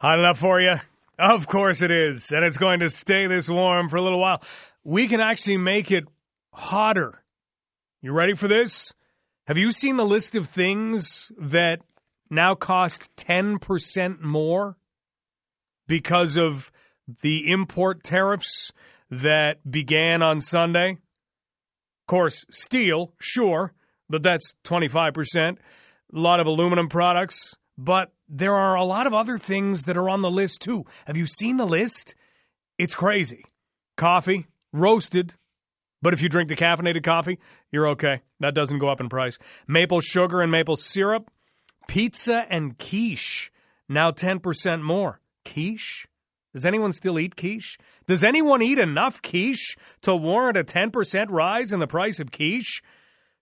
Hot enough for you? Of course it is. And it's going to stay this warm for a little while. We can actually make it hotter. You ready for this? Have you seen the list of things that now cost 10% more because of the import tariffs that began on Sunday? Of course, steel, sure, but that's 25%. A lot of aluminum products, but there are a lot of other things that are on the list too. Have you seen the list? It's crazy. Coffee, roasted, but if you drink decaffeinated coffee, you're okay. That doesn't go up in price. Maple sugar and maple syrup, pizza and quiche, now 10% more. Quiche? Does anyone still eat quiche? Does anyone eat enough quiche to warrant a 10% rise in the price of quiche?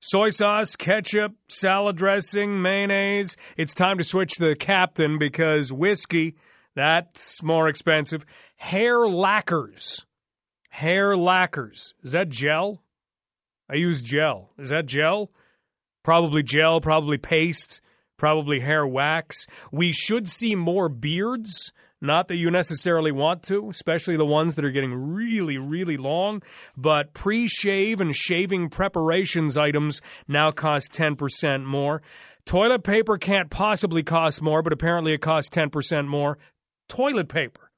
Soy sauce, ketchup, salad dressing, mayonnaise. It's time to switch to the captain because whiskey, that's more expensive. Hair lacquers. Hair lacquers. Is that gel? I use gel. Is that gel? Probably gel, probably paste, probably hair wax. We should see more beards not that you necessarily want to, especially the ones that are getting really, really long, but pre shave and shaving preparations items now cost 10% more. Toilet paper can't possibly cost more, but apparently it costs 10% more. Toilet paper.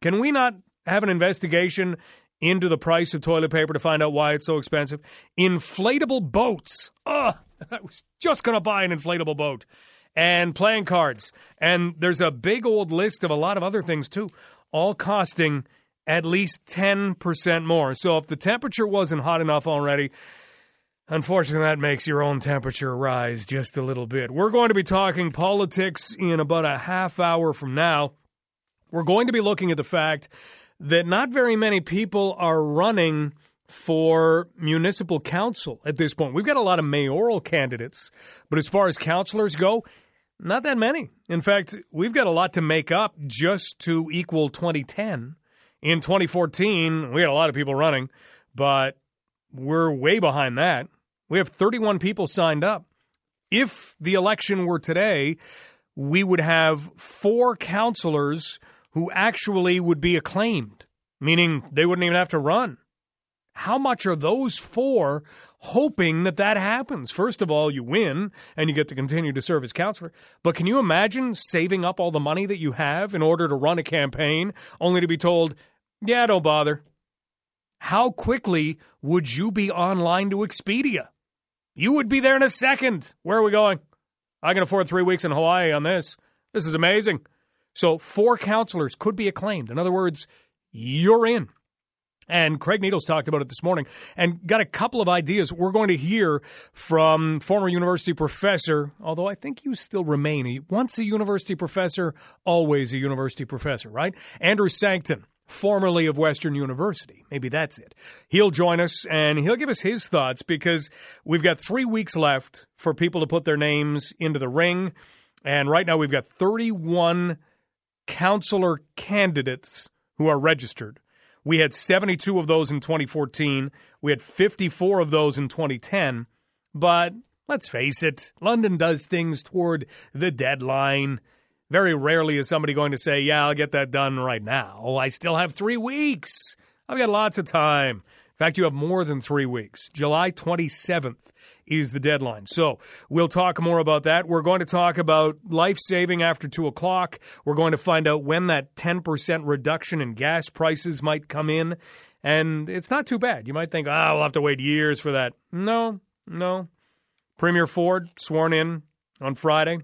Can we not have an investigation into the price of toilet paper to find out why it's so expensive? Inflatable boats. Ugh, I was just going to buy an inflatable boat and playing cards. And there's a big old list of a lot of other things too, all costing at least 10% more. So if the temperature wasn't hot enough already, Unfortunately, that makes your own temperature rise just a little bit. We're going to be talking politics in about a half hour from now. We're going to be looking at the fact that not very many people are running for municipal council at this point. We've got a lot of mayoral candidates, but as far as councilors go, not that many. In fact, we've got a lot to make up just to equal 2010. In 2014, we had a lot of people running, but we're way behind that. We have 31 people signed up. If the election were today, we would have four councillors who actually would be acclaimed, meaning they wouldn't even have to run. How much are those four hoping that that happens? First of all, you win and you get to continue to serve as councillor. But can you imagine saving up all the money that you have in order to run a campaign only to be told, yeah, don't bother? How quickly would you be online to Expedia? You would be there in a second. Where are we going? I can afford three weeks in Hawaii on this. This is amazing. So, four councillors could be acclaimed. In other words, you're in. And Craig Needles talked about it this morning and got a couple of ideas. We're going to hear from former university professor, although I think you still remain a, once a university professor, always a university professor, right? Andrew Sancton, formerly of Western University. Maybe that's it. He'll join us and he'll give us his thoughts because we've got three weeks left for people to put their names into the ring. And right now we've got 31 councillor candidates who are registered. We had 72 of those in 2014. We had 54 of those in 2010. But let's face it, London does things toward the deadline. Very rarely is somebody going to say, Yeah, I'll get that done right now. Oh, I still have three weeks. I've got lots of time. In fact, you have more than three weeks. July 27th is the deadline. So we'll talk more about that. We're going to talk about life saving after two o'clock. We're going to find out when that 10% reduction in gas prices might come in. And it's not too bad. You might think, oh, we'll have to wait years for that. No, no. Premier Ford sworn in on Friday.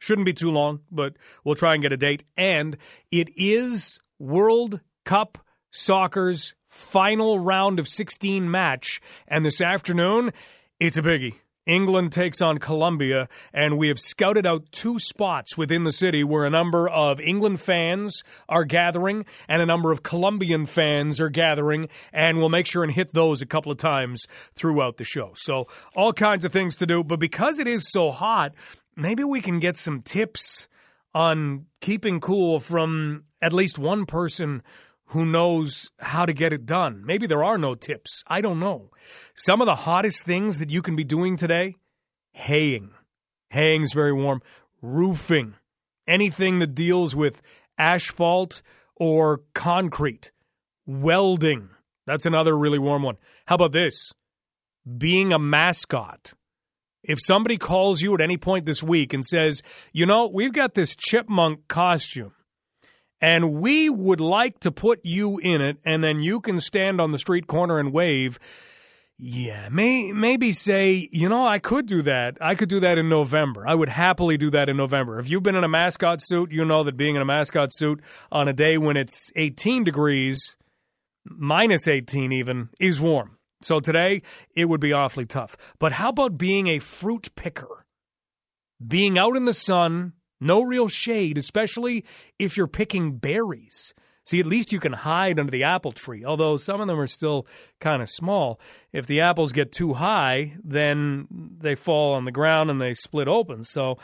Shouldn't be too long, but we'll try and get a date. And it is World Cup Soccer's final round of 16 match. And this afternoon, it's a biggie. England takes on Colombia, and we have scouted out two spots within the city where a number of England fans are gathering and a number of Colombian fans are gathering, and we'll make sure and hit those a couple of times throughout the show. So, all kinds of things to do, but because it is so hot, maybe we can get some tips on keeping cool from at least one person who knows how to get it done. Maybe there are no tips. I don't know. Some of the hottest things that you can be doing today haying. Haying's very warm. Roofing. anything that deals with asphalt or concrete, welding. That's another really warm one. How about this? Being a mascot. If somebody calls you at any point this week and says, you know, we've got this chipmunk costume and we would like to put you in it and then you can stand on the street corner and wave yeah, may, maybe say, you know, I could do that. I could do that in November. I would happily do that in November. If you've been in a mascot suit, you know that being in a mascot suit on a day when it's 18 degrees, minus 18 even, is warm. So today, it would be awfully tough. But how about being a fruit picker? Being out in the sun, no real shade, especially if you're picking berries. See, at least you can hide under the apple tree, although some of them are still kind of small. If the apples get too high, then they fall on the ground and they split open. So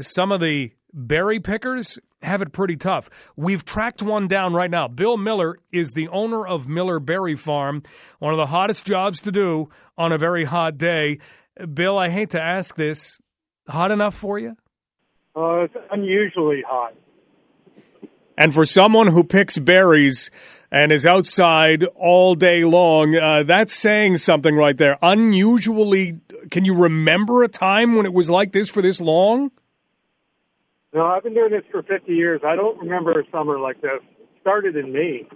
some of the berry pickers have it pretty tough. We've tracked one down right now. Bill Miller is the owner of Miller Berry Farm, one of the hottest jobs to do on a very hot day. Bill, I hate to ask this, hot enough for you? Uh, it's unusually hot. And for someone who picks berries and is outside all day long, uh, that's saying something right there. Unusually, can you remember a time when it was like this for this long? No, I've been doing this for 50 years. I don't remember a summer like this. It started in May.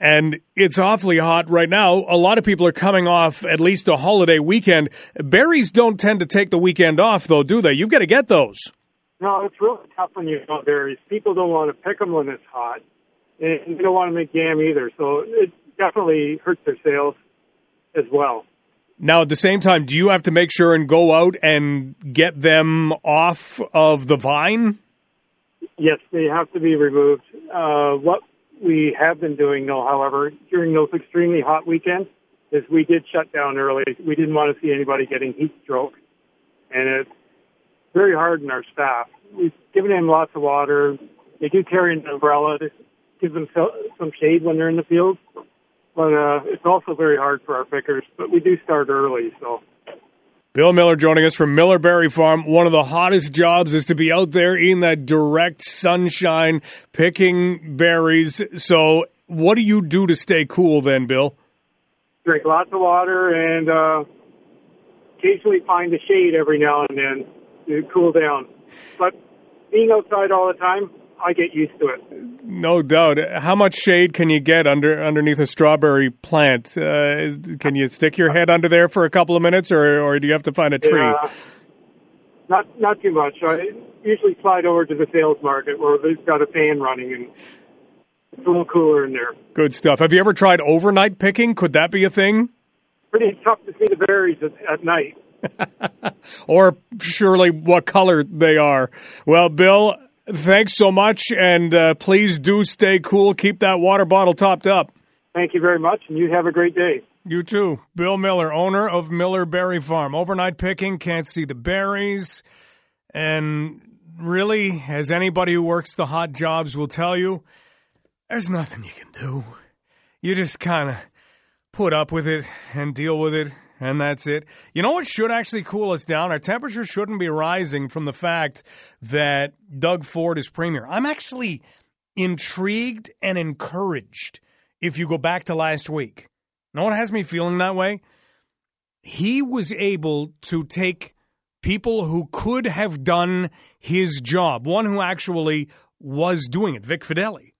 And it's awfully hot right now. A lot of people are coming off at least a holiday weekend. Berries don't tend to take the weekend off, though, do they? You've got to get those. No, it's really tough when you don't berries. People don't want to pick them when it's hot, and they don't want to make jam either. So it definitely hurts their sales as well. Now, at the same time, do you have to make sure and go out and get them off of the vine? Yes, they have to be removed. Uh, what we have been doing, though, however, during those extremely hot weekends, is we did shut down early. We didn't want to see anybody getting heat stroke, and it's very hard on our staff. We've given them lots of water. They do carry an umbrella to give them some shade when they're in the field. But uh, it's also very hard for our pickers. But we do start early, so. Bill Miller joining us from Miller Berry Farm. One of the hottest jobs is to be out there in that direct sunshine picking berries. So, what do you do to stay cool then, Bill? Drink lots of water and uh, occasionally find a shade every now and then to cool down. But being outside all the time, I get used to it. No doubt. How much shade can you get under underneath a strawberry plant? Uh, can you stick your head under there for a couple of minutes, or or do you have to find a tree? Yeah, not not too much. I usually slide over to the sales market where they've got a fan running and it's a little cooler in there. Good stuff. Have you ever tried overnight picking? Could that be a thing? Pretty tough to see the berries at, at night. or surely what color they are. Well, Bill, thanks so much, and uh, please do stay cool. Keep that water bottle topped up. Thank you very much, and you have a great day. You too. Bill Miller, owner of Miller Berry Farm. Overnight picking, can't see the berries. And really, as anybody who works the hot jobs will tell you, there's nothing you can do. You just kind of put up with it and deal with it and that's it. You know what should actually cool us down? Our temperature shouldn't be rising from the fact that Doug Ford is premier. I'm actually intrigued and encouraged if you go back to last week. Know what has me feeling that way? He was able to take people who could have done his job, one who actually was doing it, Vic Fedeli,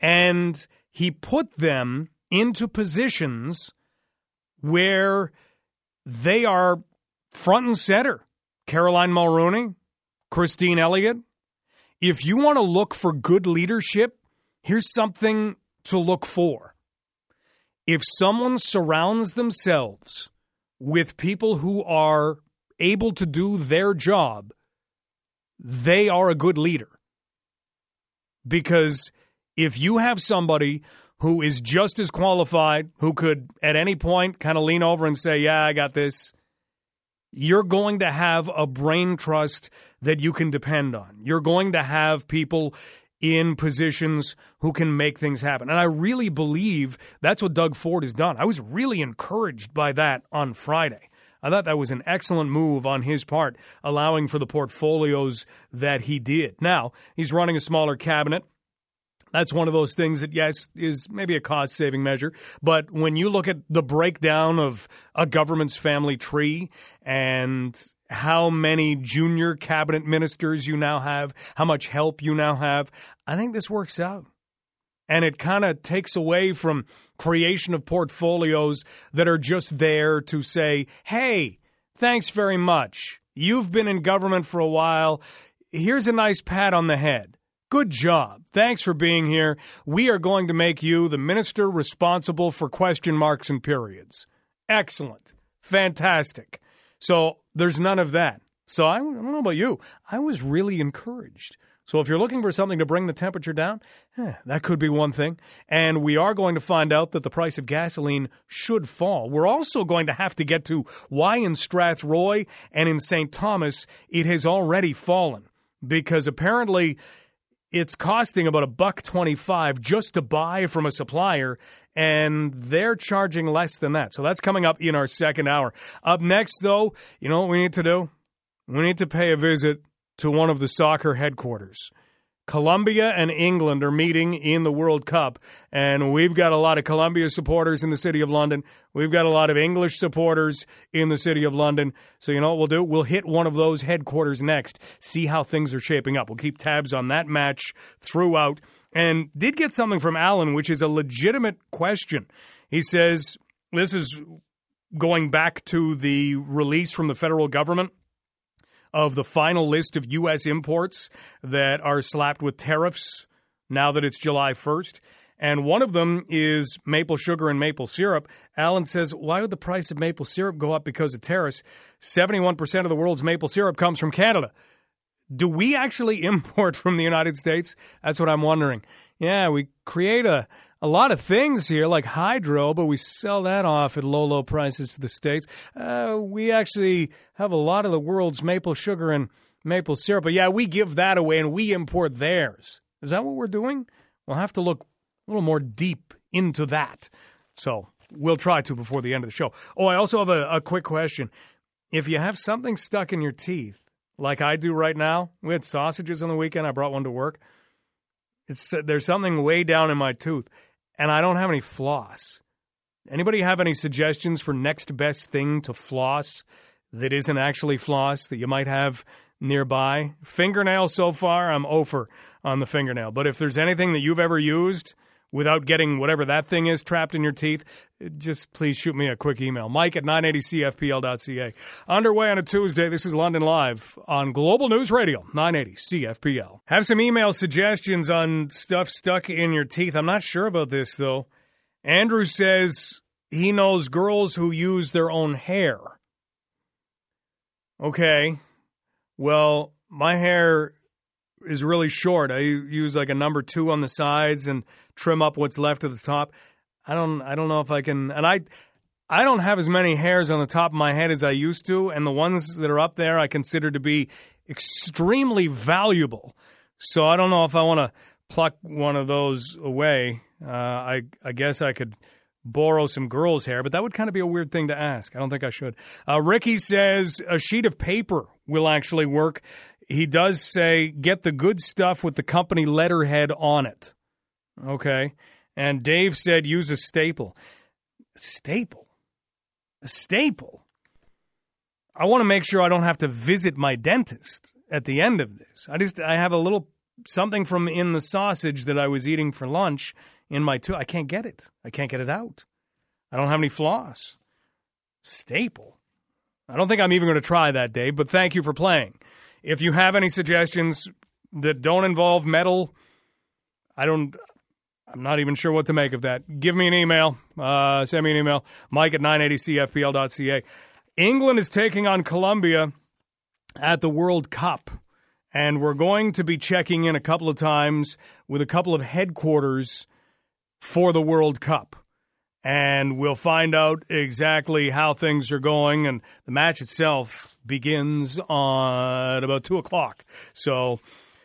and he put them into positions where they are front and center. Caroline Mulroney, Christine Elliott. If you want to look for good leadership, here's something to look for. If someone surrounds themselves with people who are able to do their job, they are a good leader. Because if you have somebody who is just as qualified, who could at any point kind of lean over and say, Yeah, I got this. You're going to have a brain trust that you can depend on. You're going to have people in positions who can make things happen. And I really believe that's what Doug Ford has done. I was really encouraged by that on Friday. I thought that was an excellent move on his part, allowing for the portfolios that he did. Now, he's running a smaller cabinet. That's one of those things that, yes, is maybe a cost saving measure. But when you look at the breakdown of a government's family tree and how many junior cabinet ministers you now have, how much help you now have, I think this works out. And it kind of takes away from creation of portfolios that are just there to say, hey, thanks very much. You've been in government for a while. Here's a nice pat on the head. Good job. Thanks for being here. We are going to make you the minister responsible for question marks and periods. Excellent. Fantastic. So there's none of that. So I, I, don't know about you. I was really encouraged. So if you're looking for something to bring the temperature down, eh, that could be one thing. And we are going to find out that the price of gasoline should fall. We're also going to have to get to why in Strathroy and in St. Thomas it has already fallen. Because apparently it's costing about a buck 25 just to buy from a supplier and they're charging less than that. So that's coming up in our second hour. Up next though, you know what we need to do? We need to pay a visit to one of the soccer headquarters. Colombia and England are meeting in the World Cup, and we've got a lot of Colombia supporters in the City of London. We've got a lot of English supporters in the City of London. So, you know what we'll do? We'll hit one of those headquarters next, see how things are shaping up. We'll keep tabs on that match throughout. And did get something from Alan, which is a legitimate question. He says, This is going back to the release from the federal government of the final list of U.S. imports that are slapped with tariffs now that it's July 1st. And one of them is maple sugar and maple syrup. Alan says, Why would the price of maple syrup go up because of tariffs? 71% of the world's maple syrup comes from Canada. Do we actually import from the United States? That's what I'm wondering. Yeah, we create a a lot of things here, like hydro, but we sell that off at low, low prices to the States. Uh, we actually have a lot of the world's maple sugar and maple syrup, but yeah, we give that away and we import theirs. Is that what we're doing? We'll have to look a little more deep into that. So we'll try to before the end of the show. Oh, I also have a, a quick question. If you have something stuck in your teeth, like I do right now, we had sausages on the weekend. I brought one to work. It's there's something way down in my tooth and I don't have any floss. Anybody have any suggestions for next best thing to floss that isn't actually floss that you might have nearby? Fingernail so far, I'm over on the fingernail. But if there's anything that you've ever used without getting whatever that thing is trapped in your teeth, just please shoot me a quick email. Mike at 980CFPL.ca. Underway on a Tuesday. This is London Live on Global News Radio, 980 CFPL. Have some email suggestions on stuff stuck in your teeth. I'm not sure about this, though. Andrew says he knows girls who use their own hair. Okay. Well, my hair is really short. I use like a number two on the sides and trim up what's left of the top. I don't I don't know if I can and I I don't have as many hairs on the top of my head as I used to, and the ones that are up there I consider to be extremely valuable. So I don't know if I want to pluck one of those away. Uh, I I guess I could borrow some girls' hair, but that would kind of be a weird thing to ask. I don't think I should. Uh, Ricky says a sheet of paper will actually work he does say get the good stuff with the company letterhead on it. Okay. And Dave said use a staple. Staple? A staple? I want to make sure I don't have to visit my dentist at the end of this. I just I have a little something from in the sausage that I was eating for lunch in my tooth. I can't get it. I can't get it out. I don't have any floss. Staple. I don't think I'm even going to try that, Dave, but thank you for playing. If you have any suggestions that don't involve metal, I don't. I'm not even sure what to make of that. Give me an email. Uh, send me an email. Mike at 980cfpl.ca. England is taking on Colombia at the World Cup. And we're going to be checking in a couple of times with a couple of headquarters for the World Cup and we'll find out exactly how things are going. And the match itself begins on about two o'clock. So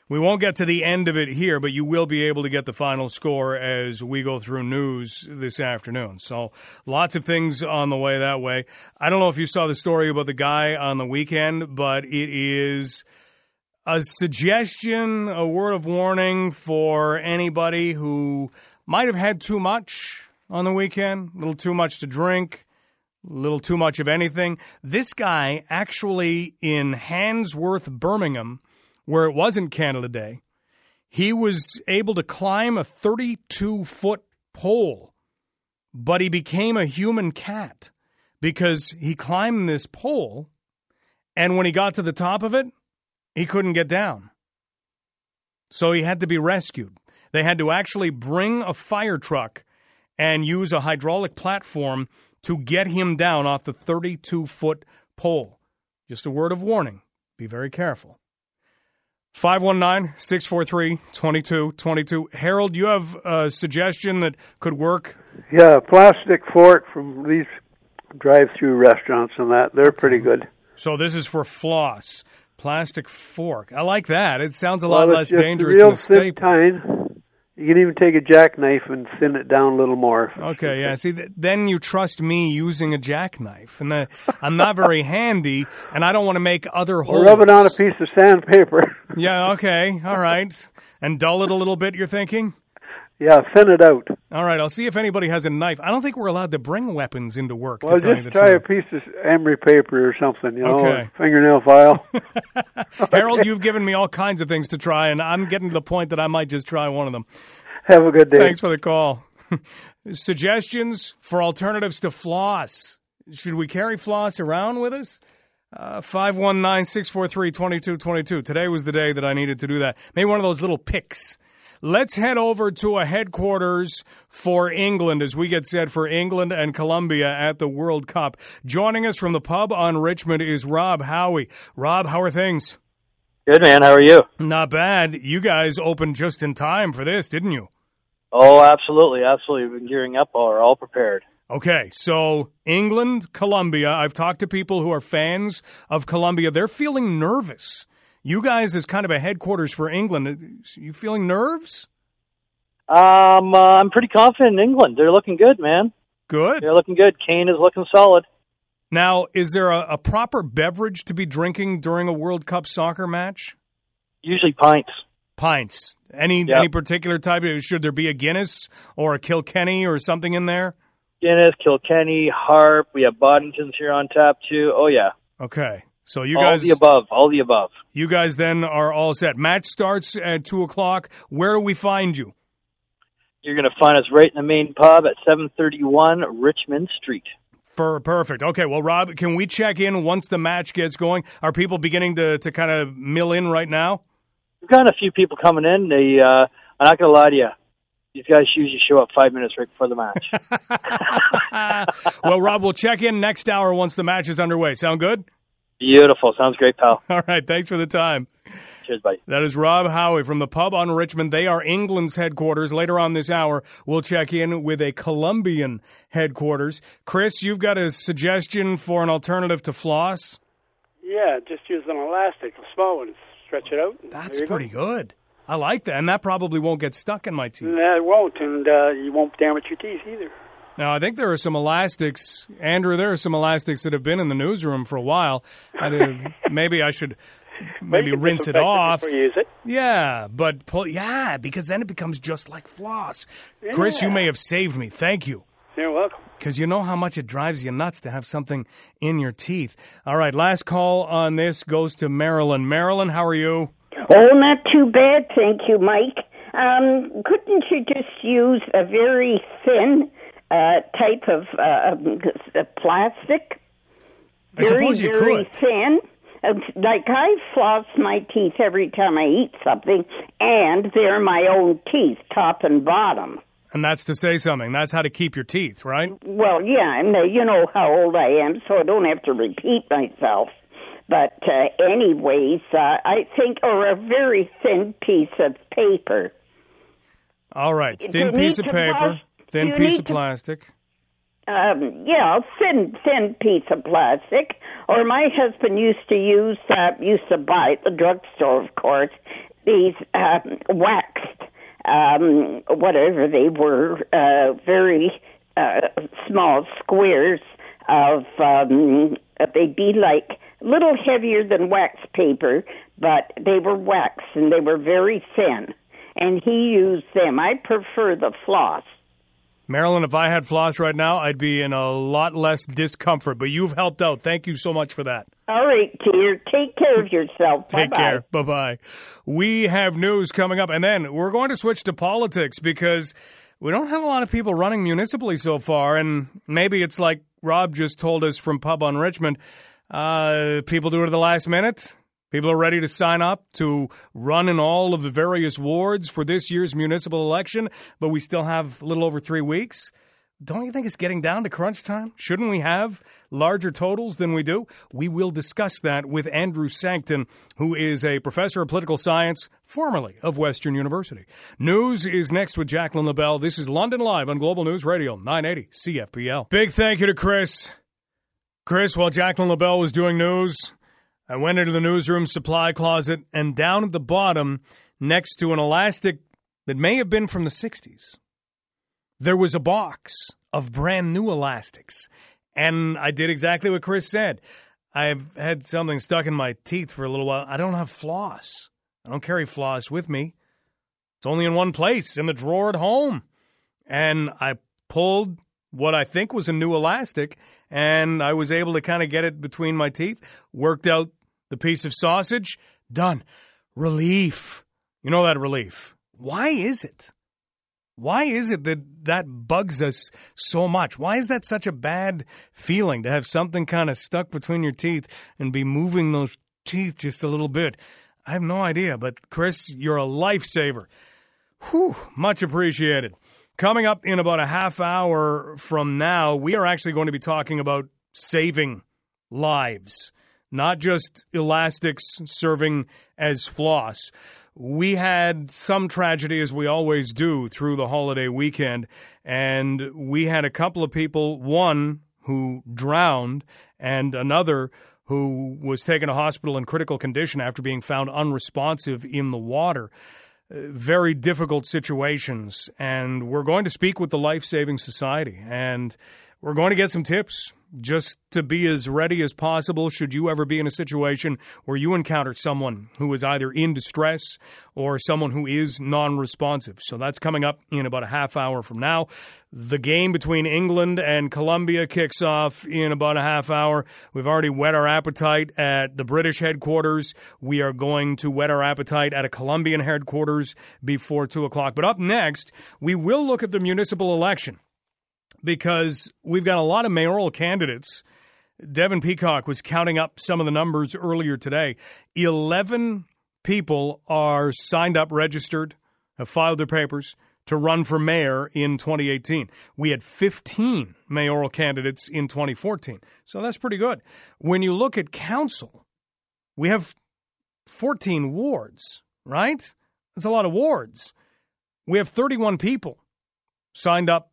We won't get to the end of it here, but you will be able to get the final score as we go through news this afternoon. So lots of things on the way that way. I don't know if you saw the story about the guy on the weekend, but it is a suggestion, a word of warning for anybody who might have had too much on the weekend, a little too much to drink, a little too much of anything. This guy actually in Handsworth, Birmingham, where it wasn't Canada Day, he was able to climb a 32 foot pole, but he became a human cat because he climbed this pole, and when he got to the top of it, he couldn't get down. So he had to be rescued. They had to actually bring a fire truck and use a hydraulic platform to get him down off the 32 foot pole. Just a word of warning be very careful. 519 643 2222. Harold, you have a suggestion that could work? Yeah, plastic fork from these drive through restaurants and that. They're pretty good. So this is for floss. Plastic fork. I like that. It sounds a lot less dangerous real than a staple. thin. You can even take a jackknife and thin it down a little more. Okay, yeah. See, th- then you trust me using a jackknife, and the, I'm not very handy, and I don't want to make other holes. Or rub it on a piece of sandpaper. Yeah. Okay. All right. And dull it a little bit. You're thinking. Yeah, thin it out. All right. I'll see if anybody has a knife. I don't think we're allowed to bring weapons into work. Well, to just try a piece of emery paper or something, you know, Okay. fingernail file. Harold, you've given me all kinds of things to try, and I'm getting to the point that I might just try one of them. Have a good day. Thanks for the call. Suggestions for alternatives to floss. Should we carry floss around with us? Uh, 519 643 2222. Today was the day that I needed to do that. Maybe one of those little picks. Let's head over to a headquarters for England as we get set for England and Colombia at the World Cup. Joining us from the pub on Richmond is Rob Howie. Rob, how are things? Good man, how are you? Not bad. You guys opened just in time for this, didn't you? Oh, absolutely, absolutely. We've been gearing up, all, all prepared. Okay, so England, Colombia. I've talked to people who are fans of Colombia. They're feeling nervous. You guys, as kind of a headquarters for England, you feeling nerves? Um, uh, I'm pretty confident in England. They're looking good, man. Good. They're looking good. Kane is looking solid. Now, is there a, a proper beverage to be drinking during a World Cup soccer match? Usually pints. Pints. Any Yep. any particular type? Should there be a Guinness or a Kilkenny or something in there? Guinness, Kilkenny, Harp. We have Boddington's here on tap too. Oh yeah, Okay, so you all guys, the above. All the above. you guys then are all set. Match starts at two o'clock. Where do we find you? You're going to find us right in the main pub at 731 Richmond Street. For perfect. Okay, well, Rob, can we check in once the match gets going? Are people beginning to, to kind of mill in right now? We've got a few people coming in. They, uh, I'm not going to lie to you. These guys usually show up five minutes right before the match. well, Rob, we'll check in next hour once the match is underway. Sound good? Beautiful. Sounds great, pal. All right, thanks for the time. Cheers, buddy. That is Rob Howie from the pub on Richmond. They are England's headquarters. Later on this hour, we'll check in with a Colombian headquarters. Chris, you've got a suggestion for an alternative to floss? Yeah, just use an elastic, a small one. Stretch it out. That's There you go. pretty good. I like that, and that probably won't get stuck in my teeth. That won't, and uh, you won't damage your teeth either. Now, I think there are some elastics, Andrew. There are some elastics that have been in the newsroom for a while. I did- maybe I should maybe you rinse it off. before you use it. Yeah, but pull, yeah, because then it becomes just like floss. Chris, you may have saved me. Thank you. You're welcome. Because you know how much it drives you nuts to have something in your teeth. All right, last call on this goes to Marilyn. Marilyn, how are you? Oh, not too bad, thank you, Mike. Um, couldn't you just use a very thin uh, type of uh, um, plastic? I very, suppose you very could. thin. Like I floss my teeth every time I eat something, and they're my own teeth, top and bottom. And that's to say something. That's how to keep your teeth, right? Well, yeah, and uh, you know how old I am, so I don't have to repeat myself. But uh, anyways, uh, I think, or a very thin piece of paper. All right, thin piece of paper, plas- thin you piece of to- plastic. Um, yeah, thin, thin piece of plastic. Or my husband used to use, uh, used to buy at the drugstore, of course, these um, waxed, um, whatever they were, uh, very uh, small squares of, um, they'd be like a little heavier than wax paper, but they were wax and they were very thin. And he used them. I prefer the floss. Marilyn, if I had floss right now, I'd be in a lot less discomfort, but you've helped out. Thank you so much for that. All right, dear. Take care of yourself. Take Bye-bye. care. Bye bye. We have news coming up, and then we're going to switch to politics because we don't have a lot of people running municipally so far, and maybe it's like Rob just told us from Pub on Richmond. Uh, people do it at the last minute. People are ready to sign up to run in all of the various wards for this year's municipal election, but we still have a little over three weeks. Don't you think it's getting down to crunch time? Shouldn't we have larger totals than we do? We will discuss that with Andrew Sancton, who is a professor of political science, formerly of Western University. News is next with Jacqueline LaBelle. This is London Live on Global News Radio, 980 CFPL. Big thank you to Chris. Chris, while Jacqueline LaBelle was doing news, I went into the newsroom supply closet and down at the bottom, next to an elastic that may have been from the 60s, there was a box of brand new elastics. And I did exactly what Chris said. I've had something stuck in my teeth for a little while. I don't have floss. I don't carry floss with me. It's only in one place, in the drawer at home. And I pulled what I think was a new elastic, and I was able to kind of get it between my teeth, worked out the piece of sausage, done. Relief. You know that relief. Why is it? Why is it that that bugs us so much? Why is that such a bad feeling to have something kind of stuck between your teeth and be moving those teeth just a little bit? I have no idea, but Chris, you're a lifesaver. Whew, much appreciated. Coming up in about a half hour from now, we are actually going to be talking about saving lives, not just elastics serving as floss. We had some tragedy, as we always do, through the holiday weekend, and we had a couple of people, one who drowned, and another who was taken to hospital in critical condition after being found unresponsive in the water uh, very difficult situations. And we're going to speak with the Life Saving Society and we're going to get some tips just to be as ready as possible should you ever be in a situation where you encounter someone who is either in distress or someone who is non responsive. So that's coming up in about a half hour from now. The game between England and Colombia kicks off in about a half hour. We've already whet our appetite at the British headquarters. We are going to whet our appetite at a Colombian headquarters before 2 o'clock. But up next, we will look at the municipal election because we've got a lot of mayoral candidates. Devin Peacock was counting up some of the numbers earlier today. 11 people are signed up, registered, have filed their papers to run for mayor in 2018. We had 15 mayoral candidates in 2014. So that's pretty good. When you look at council, we have 14 wards, right? That's a lot of wards. We have 31 people signed up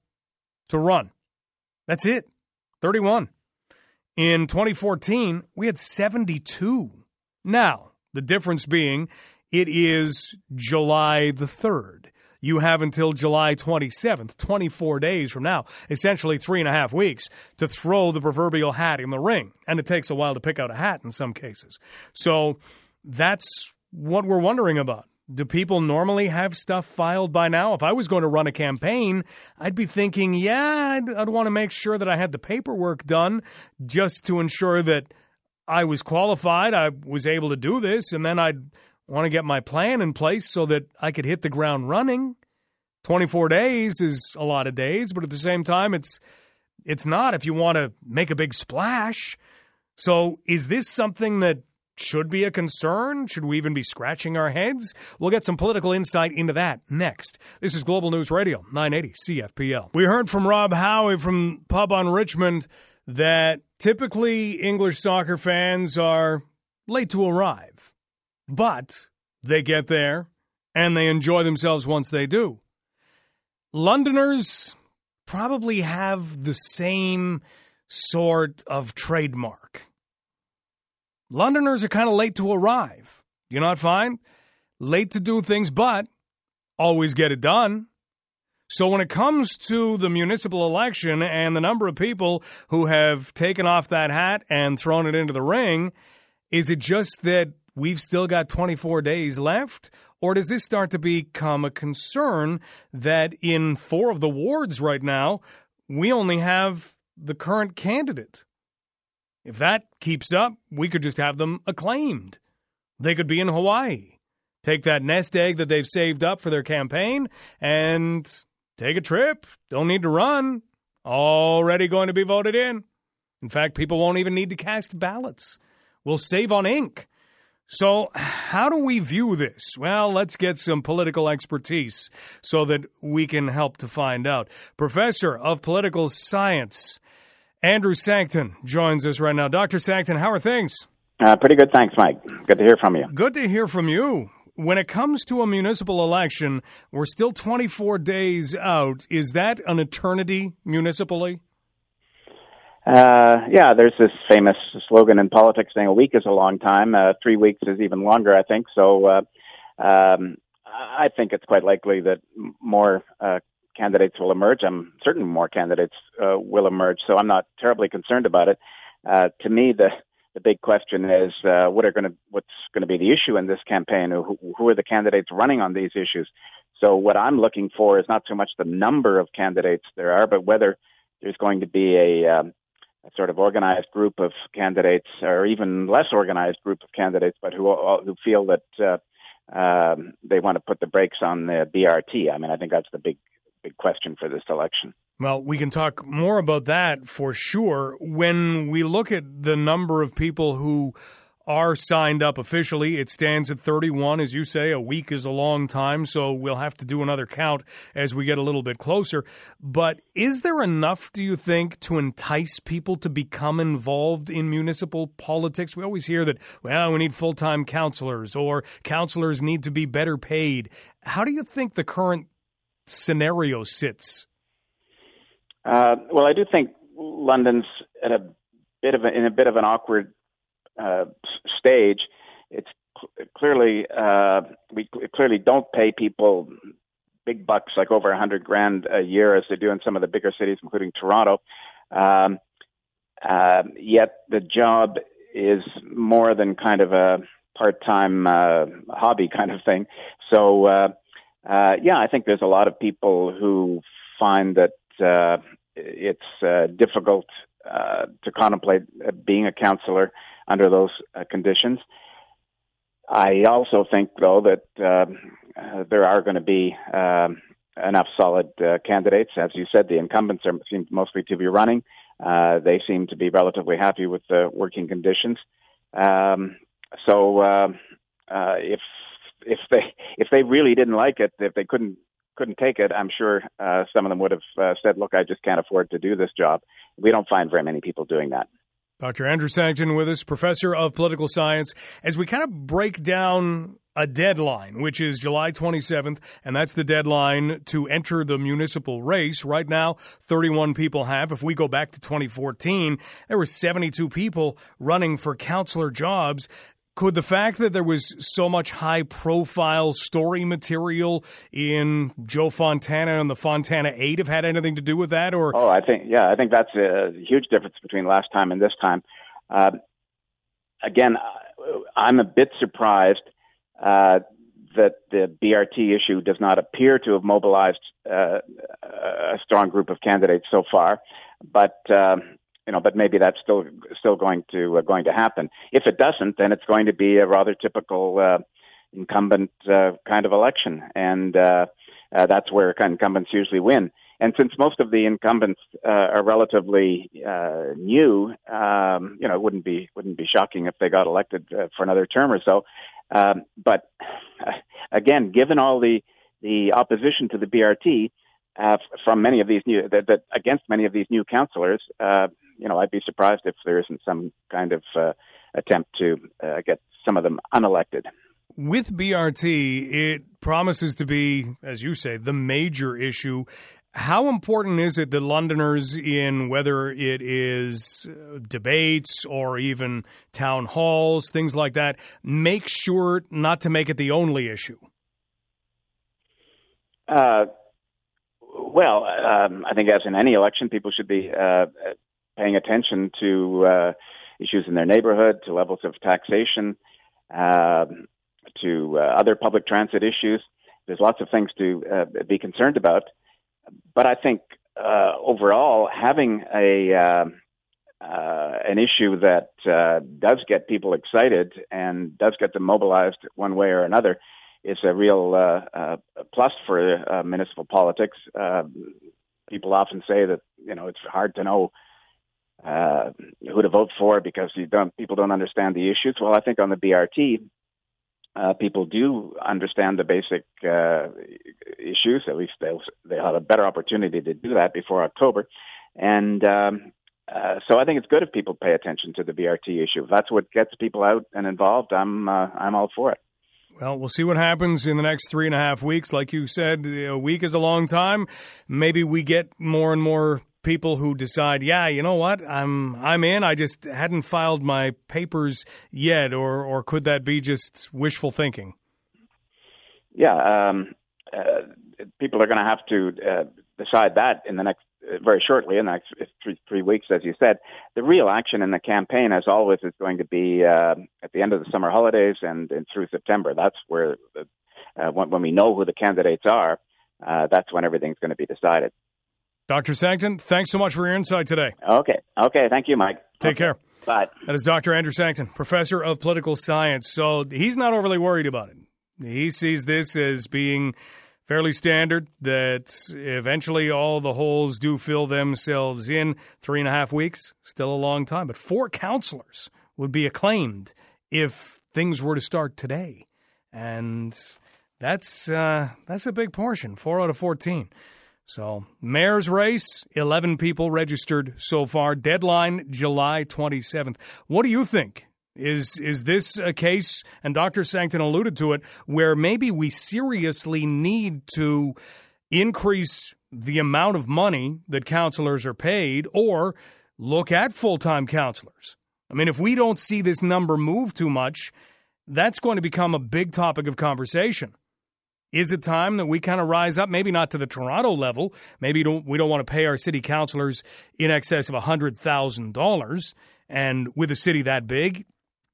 to run. That's it. 31. In 2014, we had 72. Now, the difference being it is July the 3rd. You have until July 27th, 24 days from now, essentially three and a half weeks, to throw the proverbial hat in the ring. And it takes a while to pick out a hat in some cases. So that's what we're wondering about. Do people normally have stuff filed by now? If I was going to run a campaign, I'd be thinking, yeah, I'd, I'd want to make sure that I had the paperwork done just to ensure that I was qualified, I was able to do this, and then I'd want to get my plan in place so that I could hit the ground running. 24 days is a lot of days, but at the same time it's it's not if you want to make a big splash. So, is this something that should be a concern? Should we even be scratching our heads? We'll get some political insight into that next. This is Global News Radio, 980 CFPL. We heard from Rob Howie from Pub on Richmond that typically English soccer fans are late to arrive, but they get there and they enjoy themselves once they do. Londoners probably have the same sort of trademark. Londoners are kind of late to arrive. You not find? late to do things, but always get it done. So when it comes to the municipal election and the number of people who have taken off that hat and thrown it into the ring, is it just that we've still got 24 days left? Or does this start to become a concern that in four of the wards right now, we only have the current candidate? If that keeps up, we could just have them acclaimed. They could be in Hawaii. Take that nest egg that they've saved up for their campaign and take a trip. Don't need to run. Already going to be voted in. In fact, people won't even need to cast ballots. We'll save on ink. So, how do we view this? Well, let's get some political expertise so that we can help to find out. Professor of Political Science, Andrew Sancton, joins us right now. Dr. Sancton, how are things? Uh, pretty good, thanks, Mike. Good to hear from you. Good to hear from you. When it comes to a municipal election, we're still 24 days out. Is that an eternity municipally? Uh, yeah, there's this famous slogan in politics saying a week is a long time. Uh, three weeks is even longer, I think. So uh, um, I think it's quite likely that more uh, candidates will emerge. I'm certain more candidates uh, will emerge. So I'm not terribly concerned about it. Uh, to me, the the big question is uh, what are going to what's going to be the issue in this campaign? Who, who are the candidates running on these issues? So what I'm looking for is not so much the number of candidates there are, but whether there's going to be a um, a sort of organized group of candidates, or even less organized group of candidates, but who who feel that uh, um, they want to put the brakes on the BRT. I mean, I think that's the big big question for this election. Well, we can talk more about that for sure. When we look at the number of people who are signed up officially. It stands at 31. As you say, a week is a long time, so we'll have to do another count as we get a little bit closer. But is there enough, do you think, to entice people to become involved in municipal politics? We always hear that, well, we need full time councillors or councillors need to be better paid. How do you think the current scenario sits? Uh, well, I do think London's at a bit of a, in a bit of an awkward uh, stage, it's cl- clearly uh, we cl- clearly don't pay people big bucks like over a hundred grand a year as they do in some of the bigger cities, including Toronto. Um, uh, yet the job is more than kind of a part-time uh, hobby kind of thing. So uh, uh, yeah, I think there's a lot of people who find that uh, it's uh, difficult uh, to contemplate being a councillor under those uh, conditions. I also think, though, that uh, uh, there are going to be um, enough solid uh, candidates. As you said, the incumbents are, seem mostly to be running. Uh, they seem to be relatively happy with the working conditions. Um, so, uh, uh, if if they if they really didn't like it, if they couldn't couldn't take it, I'm sure uh, some of them would have uh, said, "Look, I just can't afford to do this job." We don't find very many people doing that. Dr. Andrew Sancton with us, professor of political science, as we kind of break down a deadline, which is July 27th, and that's the deadline to enter the municipal race. Right now, 31 people have. If we go back to 2014, there were 72 people running for councillor jobs. Could the fact that there was so much high profile story material in Joe Fontana and the Fontana Eight have had anything to do with that? Or oh, I think yeah, I think that's a huge difference between last time and this time. Uh, again, I'm a bit surprised uh, that the BRT issue does not appear to have mobilized uh, a strong group of candidates so far, but. Um, you know, but maybe that's still still going to uh, going to happen. If it doesn't, then it's going to be a rather typical uh, incumbent uh, kind of election, and uh, uh, that's where incumbents usually win. And since most of the incumbents uh, are relatively uh, new, um, you know, it wouldn't be wouldn't be shocking if they got elected uh, for another term or so. Um, but uh, again, given all the the opposition to the BRT, uh, from many of these new that, that against many of these new councillors, uh, you know, I'd be surprised if there isn't some kind of uh, attempt to uh, get some of them unelected. With BRT, it promises to be, as you say, the major issue. how important is it that Londoners, in whether it is uh, debates or even town halls, things like that, make sure not to make it the only issue? Uh, well, um, I think as in any election, people should be uh, paying attention to uh, issues in their neighborhood, to levels of taxation, um, to uh, other public transit issues. There's lots of things to uh, be concerned about, but I think uh, overall having a um, uh, an issue that uh, does get people excited and does get them mobilized one way or another is a real uh, uh, plus for uh, municipal politics. Uh, people often say that you know it's hard to know uh, who to vote for because you don't people don't understand the issues. Well, I think on the BRT, uh, people do understand the basic uh, issues. At least they'll they'll have a better opportunity to do that before October, and um, uh, so I think it's good if people pay attention to the BRT issue. If that's what gets people out and involved, I'm uh, I'm all for it. Well, we'll see what happens in the next three and a half weeks. Like you said, a week is a long time. Maybe we get more and more people who decide, yeah, you know what, I'm I'm in. I just hadn't filed my papers yet, or or could that be just wishful thinking? Yeah, um, uh, people are going to have to uh, decide that in the next uh, very shortly in the next three, three weeks, as you said. The real action in the campaign, as always, is going to be uh, at the end of the summer holidays and, and through September. That's where, uh, when, when we know who the candidates are, uh, that's when everything's going to be decided. Dr. Sancton, thanks so much for your insight today. Okay. Okay. Thank you, Mike. Take okay. care. Bye. That is Dr. Andrew Sancton, professor of political science. So he's not overly worried about it. He sees this as being fairly standard that eventually all the holes do fill themselves in. Three and a half weeks, still a long time, but four councillors would be acclaimed if things were to start today. And that's uh, that's a big portion, four out of 14. So, mayor's race, 11 people registered so far. Deadline July 27th. What do you think? Is is this a case and Dr. Sancton alluded to it where maybe we seriously need to increase the amount of money that councillors are paid or look at full-time councillors? I mean, if we don't see this number move too much, that's going to become a big topic of conversation. Is it time that we kind of rise up? Maybe not to the Toronto level. Maybe don't, we don't want to pay our city councilors in excess of $100,000. And with a city that big,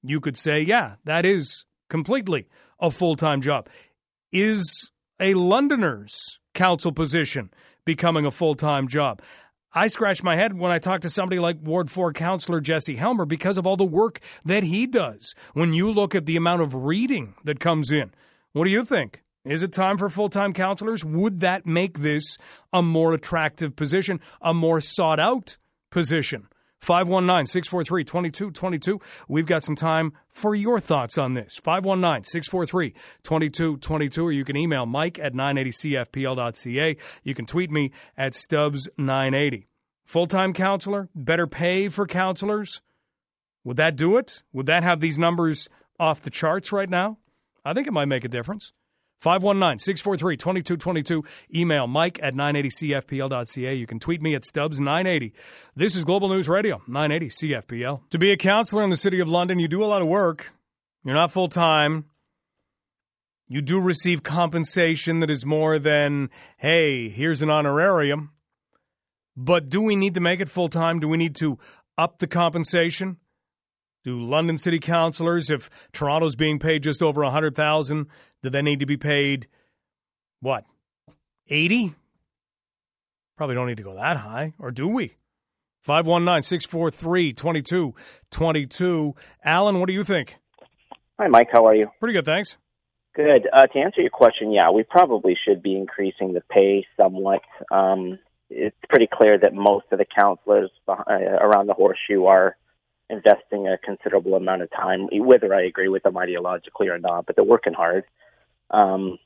you could say, yeah, that is completely a full time job. Is a Londoner's council position becoming a full time job? I scratch my head when I talk to somebody like Ward 4 Councillor Jesse Helmer because of all the work that he does. When you look at the amount of reading that comes in, what do you think? Is it time for full time councillors? Would that make this a more attractive position, a more sought out position? 519 643 2222. We've got some time for your thoughts on this. 519 643 2222, or you can email mike at 980cfpl.ca. You can tweet me at Stubbs980. Full time councillor, better pay for councillors? Would that do it? Would that have these numbers off the charts right now? I think it might make a difference. 519 643 2222. Email mike at 980cfpl.ca. You can tweet me at Stubbs980. This is Global News Radio, 980 CFPL. To be a councillor in the City of London, you do a lot of work. You're not full time. You do receive compensation that is more than, hey, here's an honorarium. But do we need to make it full time? Do we need to up the compensation? Do London city councilors, if Toronto's being paid just over 100000 do they need to be paid, what, 80 Probably don't need to go that high, or do we? 519 643 2222. Alan, what do you think? Hi, Mike. How are you? Pretty good, thanks. Good. Uh, to answer your question, yeah, we probably should be increasing the pay somewhat. Um, it's pretty clear that most of the councillors uh, around the horseshoe are investing a considerable amount of time, whether I agree with them ideologically or not, but they're working hard. Um,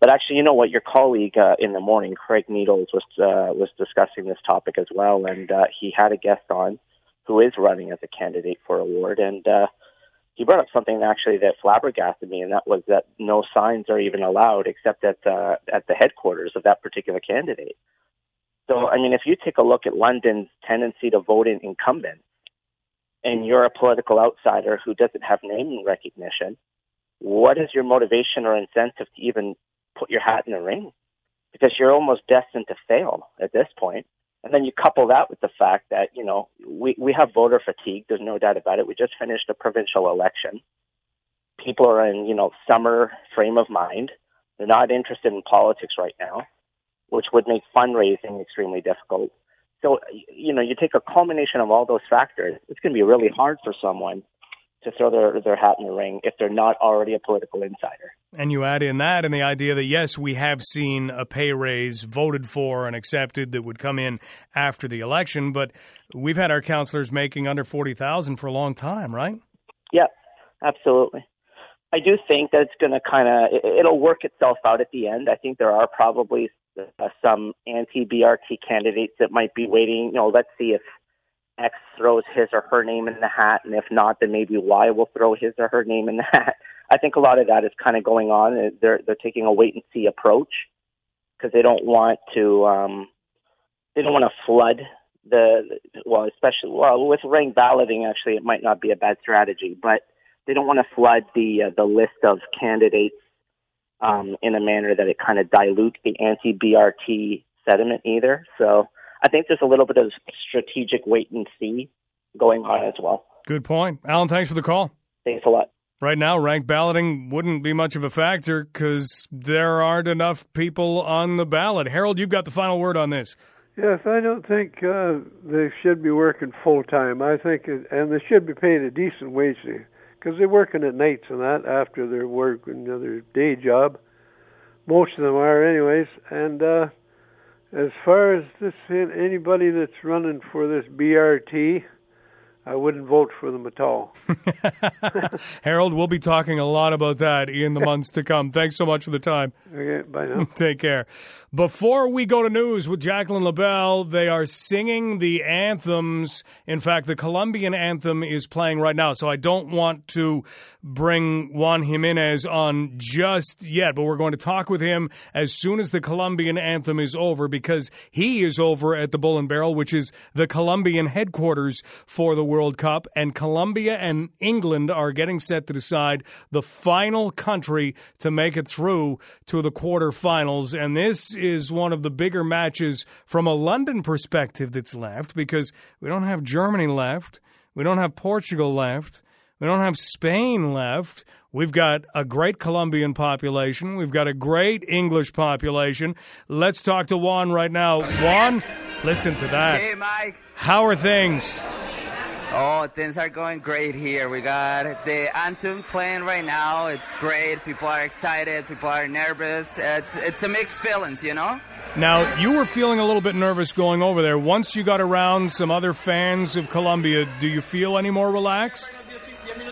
but actually, you know what? Your colleague uh, in the morning, Craig Needles, was uh, was discussing this topic as well, and uh, he had a guest on who is running as a candidate for award, and uh, he brought up something actually that flabbergasted me, and that was that no signs are even allowed except at uh, at the headquarters of that particular candidate. So, I mean, if you take a look at London's tendency to vote in incumbents, and you're a political outsider who doesn't have name recognition, what is your motivation or incentive to even put your hat in the ring? Because you're almost destined to fail at this point. And then you couple that with the fact that, you know, we, we have voter fatigue. There's no doubt about it. We just finished a provincial election. People are in, you know, summer frame of mind. They're not interested in politics right now, which would make fundraising extremely difficult. So, you know, you take a culmination of all those factors, it's going to be really hard for someone to throw their, their hat in the ring if they're not already a political insider. And you add in that and the idea that, yes, we have seen a pay raise voted for and accepted that would come in after the election, but we've had our councillors making under 40000 for a long time, right? Yeah, absolutely. I do think that it's going to kind of it'll work itself out at the end. I think there are probably uh, some anti-BRT candidates that might be waiting. You know, let's see if X throws his or her name in the hat, and if not, then maybe Y will throw his or her name in the hat. I think a lot of that is kind of going on. They're they're taking a wait and see approach because they don't want to um, they don't want to flood the well, especially well with rank balloting. Actually, it might not be a bad strategy, but they don't want to flood the uh, the list of candidates um, in a manner that it kind of dilutes the anti-BRT sentiment either. So I think there's a little bit of strategic wait and see going on as well. Good point, Alan. Thanks for the call. Thanks a lot. Right now, ranked balloting wouldn't be much of a factor because there aren't enough people on the ballot. Harold, you've got the final word on this. Yes, I don't think uh, they should be working full time. I think, it, and they should be paid a decent wage because they're working at nights and that after their work and their day job. Most of them are, anyways. And uh, as far as this anybody that's running for this BRT, I wouldn't vote for them at all. Harold, we'll be talking a lot about that in the months to come. Thanks so much for the time. Okay, bye now. Take care. Before we go to news with Jacqueline LaBelle, they are singing the anthems. In fact, the Colombian anthem is playing right now, so I don't want to bring Juan Jimenez on just yet, but we're going to talk with him as soon as the Colombian anthem is over because he is over at the Bull and Barrel, which is the Colombian headquarters for the World World Cup, and Colombia and England are getting set to decide the final country to make it through to the quarterfinals. And this is one of the bigger matches from a London perspective that's left because we don't have Germany left, we don't have Portugal left. We don't have Spain left. We've got a great Colombian population. We've got a great English population. Let's talk to Juan right now. Juan, listen to that. Hey, Mike. How are things? Oh, things are going great here. We got the anthem playing right now. It's great. People are excited. People are nervous. It's it's a mixed feelings, you know. Now, you were feeling a little bit nervous going over there. Once you got around some other fans of Colombia, do you feel any more relaxed?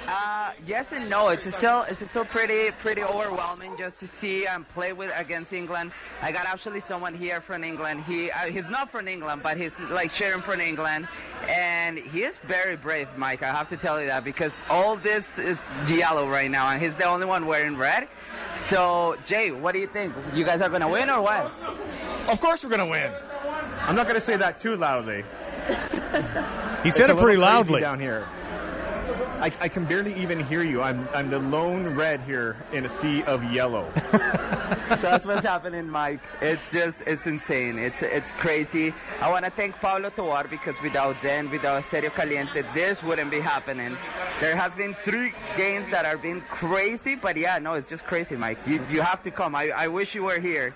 Uh, yes and no. It's still it's still pretty pretty overwhelming just to see and play with against England. I got actually someone here from England. He uh, he's not from England, but he's like cheering for England, and he is very brave, Mike. I have to tell you that because all this is yellow right now, and he's the only one wearing red. So, Jay, what do you think? You guys are gonna win or what? Of course, we're gonna win. I'm not gonna say that too loudly. he said it's it pretty loudly down here. I, I, can barely even hear you. I'm I'm the lone red here in a sea of yellow. so that's what's happening, Mike. It's just it's insane. It's it's crazy. I want to thank Pablo Tovar because without them, without Serio Caliente, this wouldn't be happening. There has been three games that are been crazy, but yeah, no, it's just crazy, Mike. You you have to come. I I wish you were here.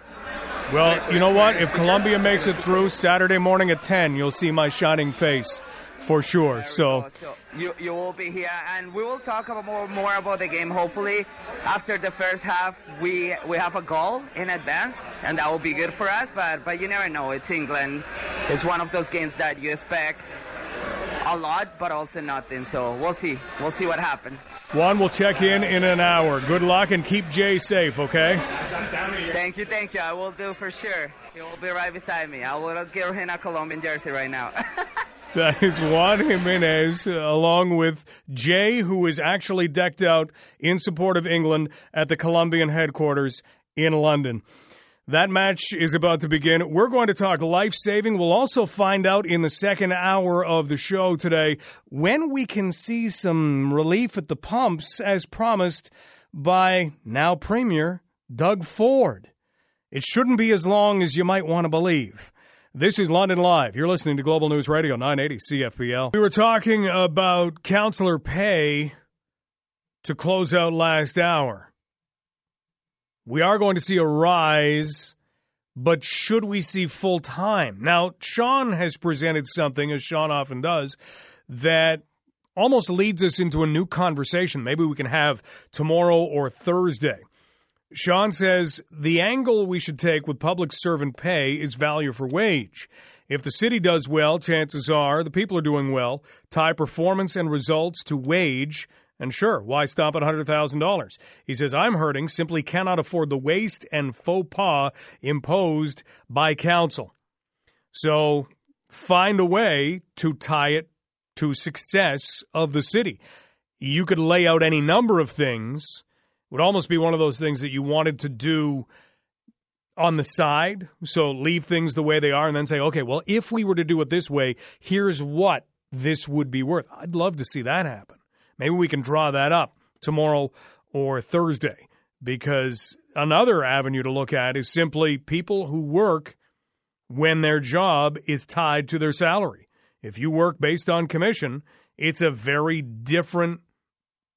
Well, you know what? If Colombia makes it through Saturday morning at 10, you'll see my shining face for sure. So. so. you you will be here, and we will talk about more more about the game. Hopefully, after the first half, we we have a goal in advance, and that will be good for us. But but you never know. It's England. It's one of those games that you expect a lot, but also nothing. So we'll see. We'll see what happens. Juan will check in in an hour. Good luck and keep Jay safe, okay? Thank you, thank you. I will do for sure. He will be right beside me. I will give him a Colombian jersey right now. That is Juan Jimenez, along with Jay, who is actually decked out in support of England at the Colombian headquarters in London. That match is about to begin. We're going to talk life saving. We'll also find out in the second hour of the show today when we can see some relief at the pumps, as promised by now Premier Doug Ford. It shouldn't be as long as you might want to believe. This is London Live. You're listening to Global News Radio 980 CFPL. We were talking about councillor pay to close out last hour. We are going to see a rise, but should we see full time? Now, Sean has presented something, as Sean often does, that almost leads us into a new conversation. Maybe we can have tomorrow or Thursday. Sean says the angle we should take with public servant pay is value for wage. If the city does well, chances are the people are doing well. Tie performance and results to wage, and sure, why stop at $100,000? He says, I'm hurting, simply cannot afford the waste and faux pas imposed by council. So find a way to tie it to success of the city. You could lay out any number of things. Would almost be one of those things that you wanted to do on the side. So leave things the way they are and then say, okay, well, if we were to do it this way, here's what this would be worth. I'd love to see that happen. Maybe we can draw that up tomorrow or Thursday because another avenue to look at is simply people who work when their job is tied to their salary. If you work based on commission, it's a very different,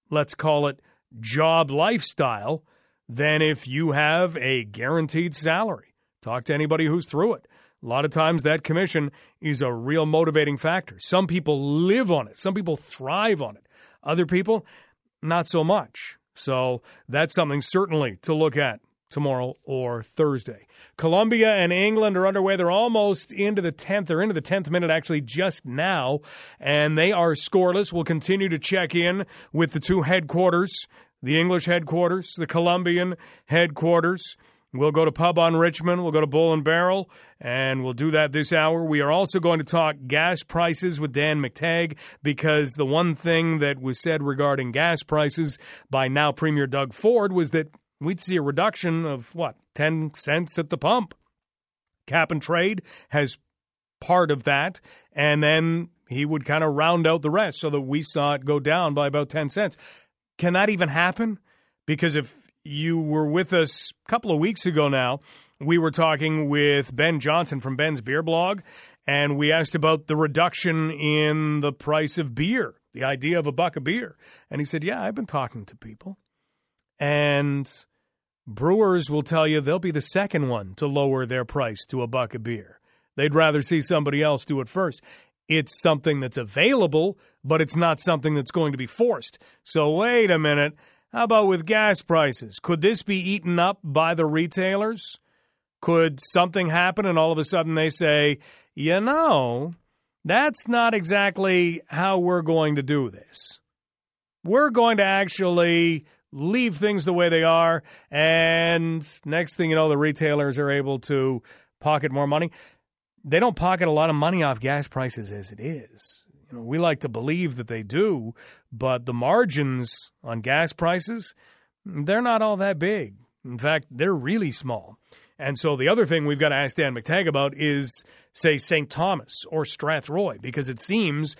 let's call it, job lifestyle than if you have a guaranteed salary. Talk to anybody who's through it. A lot of times that commission is a real motivating factor. Some people live on it, some people thrive on it. Other people, not so much. So that's something certainly to look at tomorrow or Thursday. Colombia and England are underway. They're almost into the 10th. They're into the 10th minute actually just now, and they are scoreless. We'll continue to check in with the two headquarters the English headquarters, the Colombian headquarters. We'll go to Pub on Richmond. We'll go to Bull and Barrel, and we'll do that this hour. We are also going to talk gas prices with Dan McTeague because the one thing that was said regarding gas prices by now Premier Doug Ford was that we'd see a reduction of what, 10 cents at the pump. Cap and trade has part of that, and then he would kind of round out the rest so that we saw it go down by about 10 cents. Can that even happen? Because if you were with us a couple of weeks ago now. We were talking with Ben Johnson from Ben's Beer Blog, and we asked about the reduction in the price of beer, the idea of a buck of beer. And he said, Yeah, I've been talking to people. And brewers will tell you they'll be the second one to lower their price to a buck of beer. They'd rather see somebody else do it first. It's something that's available, but it's not something that's going to be forced. So, wait a minute. How about with gas prices? Could this be eaten up by the retailers? Could something happen and all of a sudden they say, you know, that's not exactly how we're going to do this. We're going to actually leave things the way they are, and next thing you know, the retailers are able to pocket more money. They don't pocket a lot of money off gas prices as it is. You know, we like to believe that they do, but the margins on gas prices, they're not all that big. In fact, they're really small. And so the other thing we've got to ask Dan McTeague about is, say, St. Thomas or Strathroy, because it seems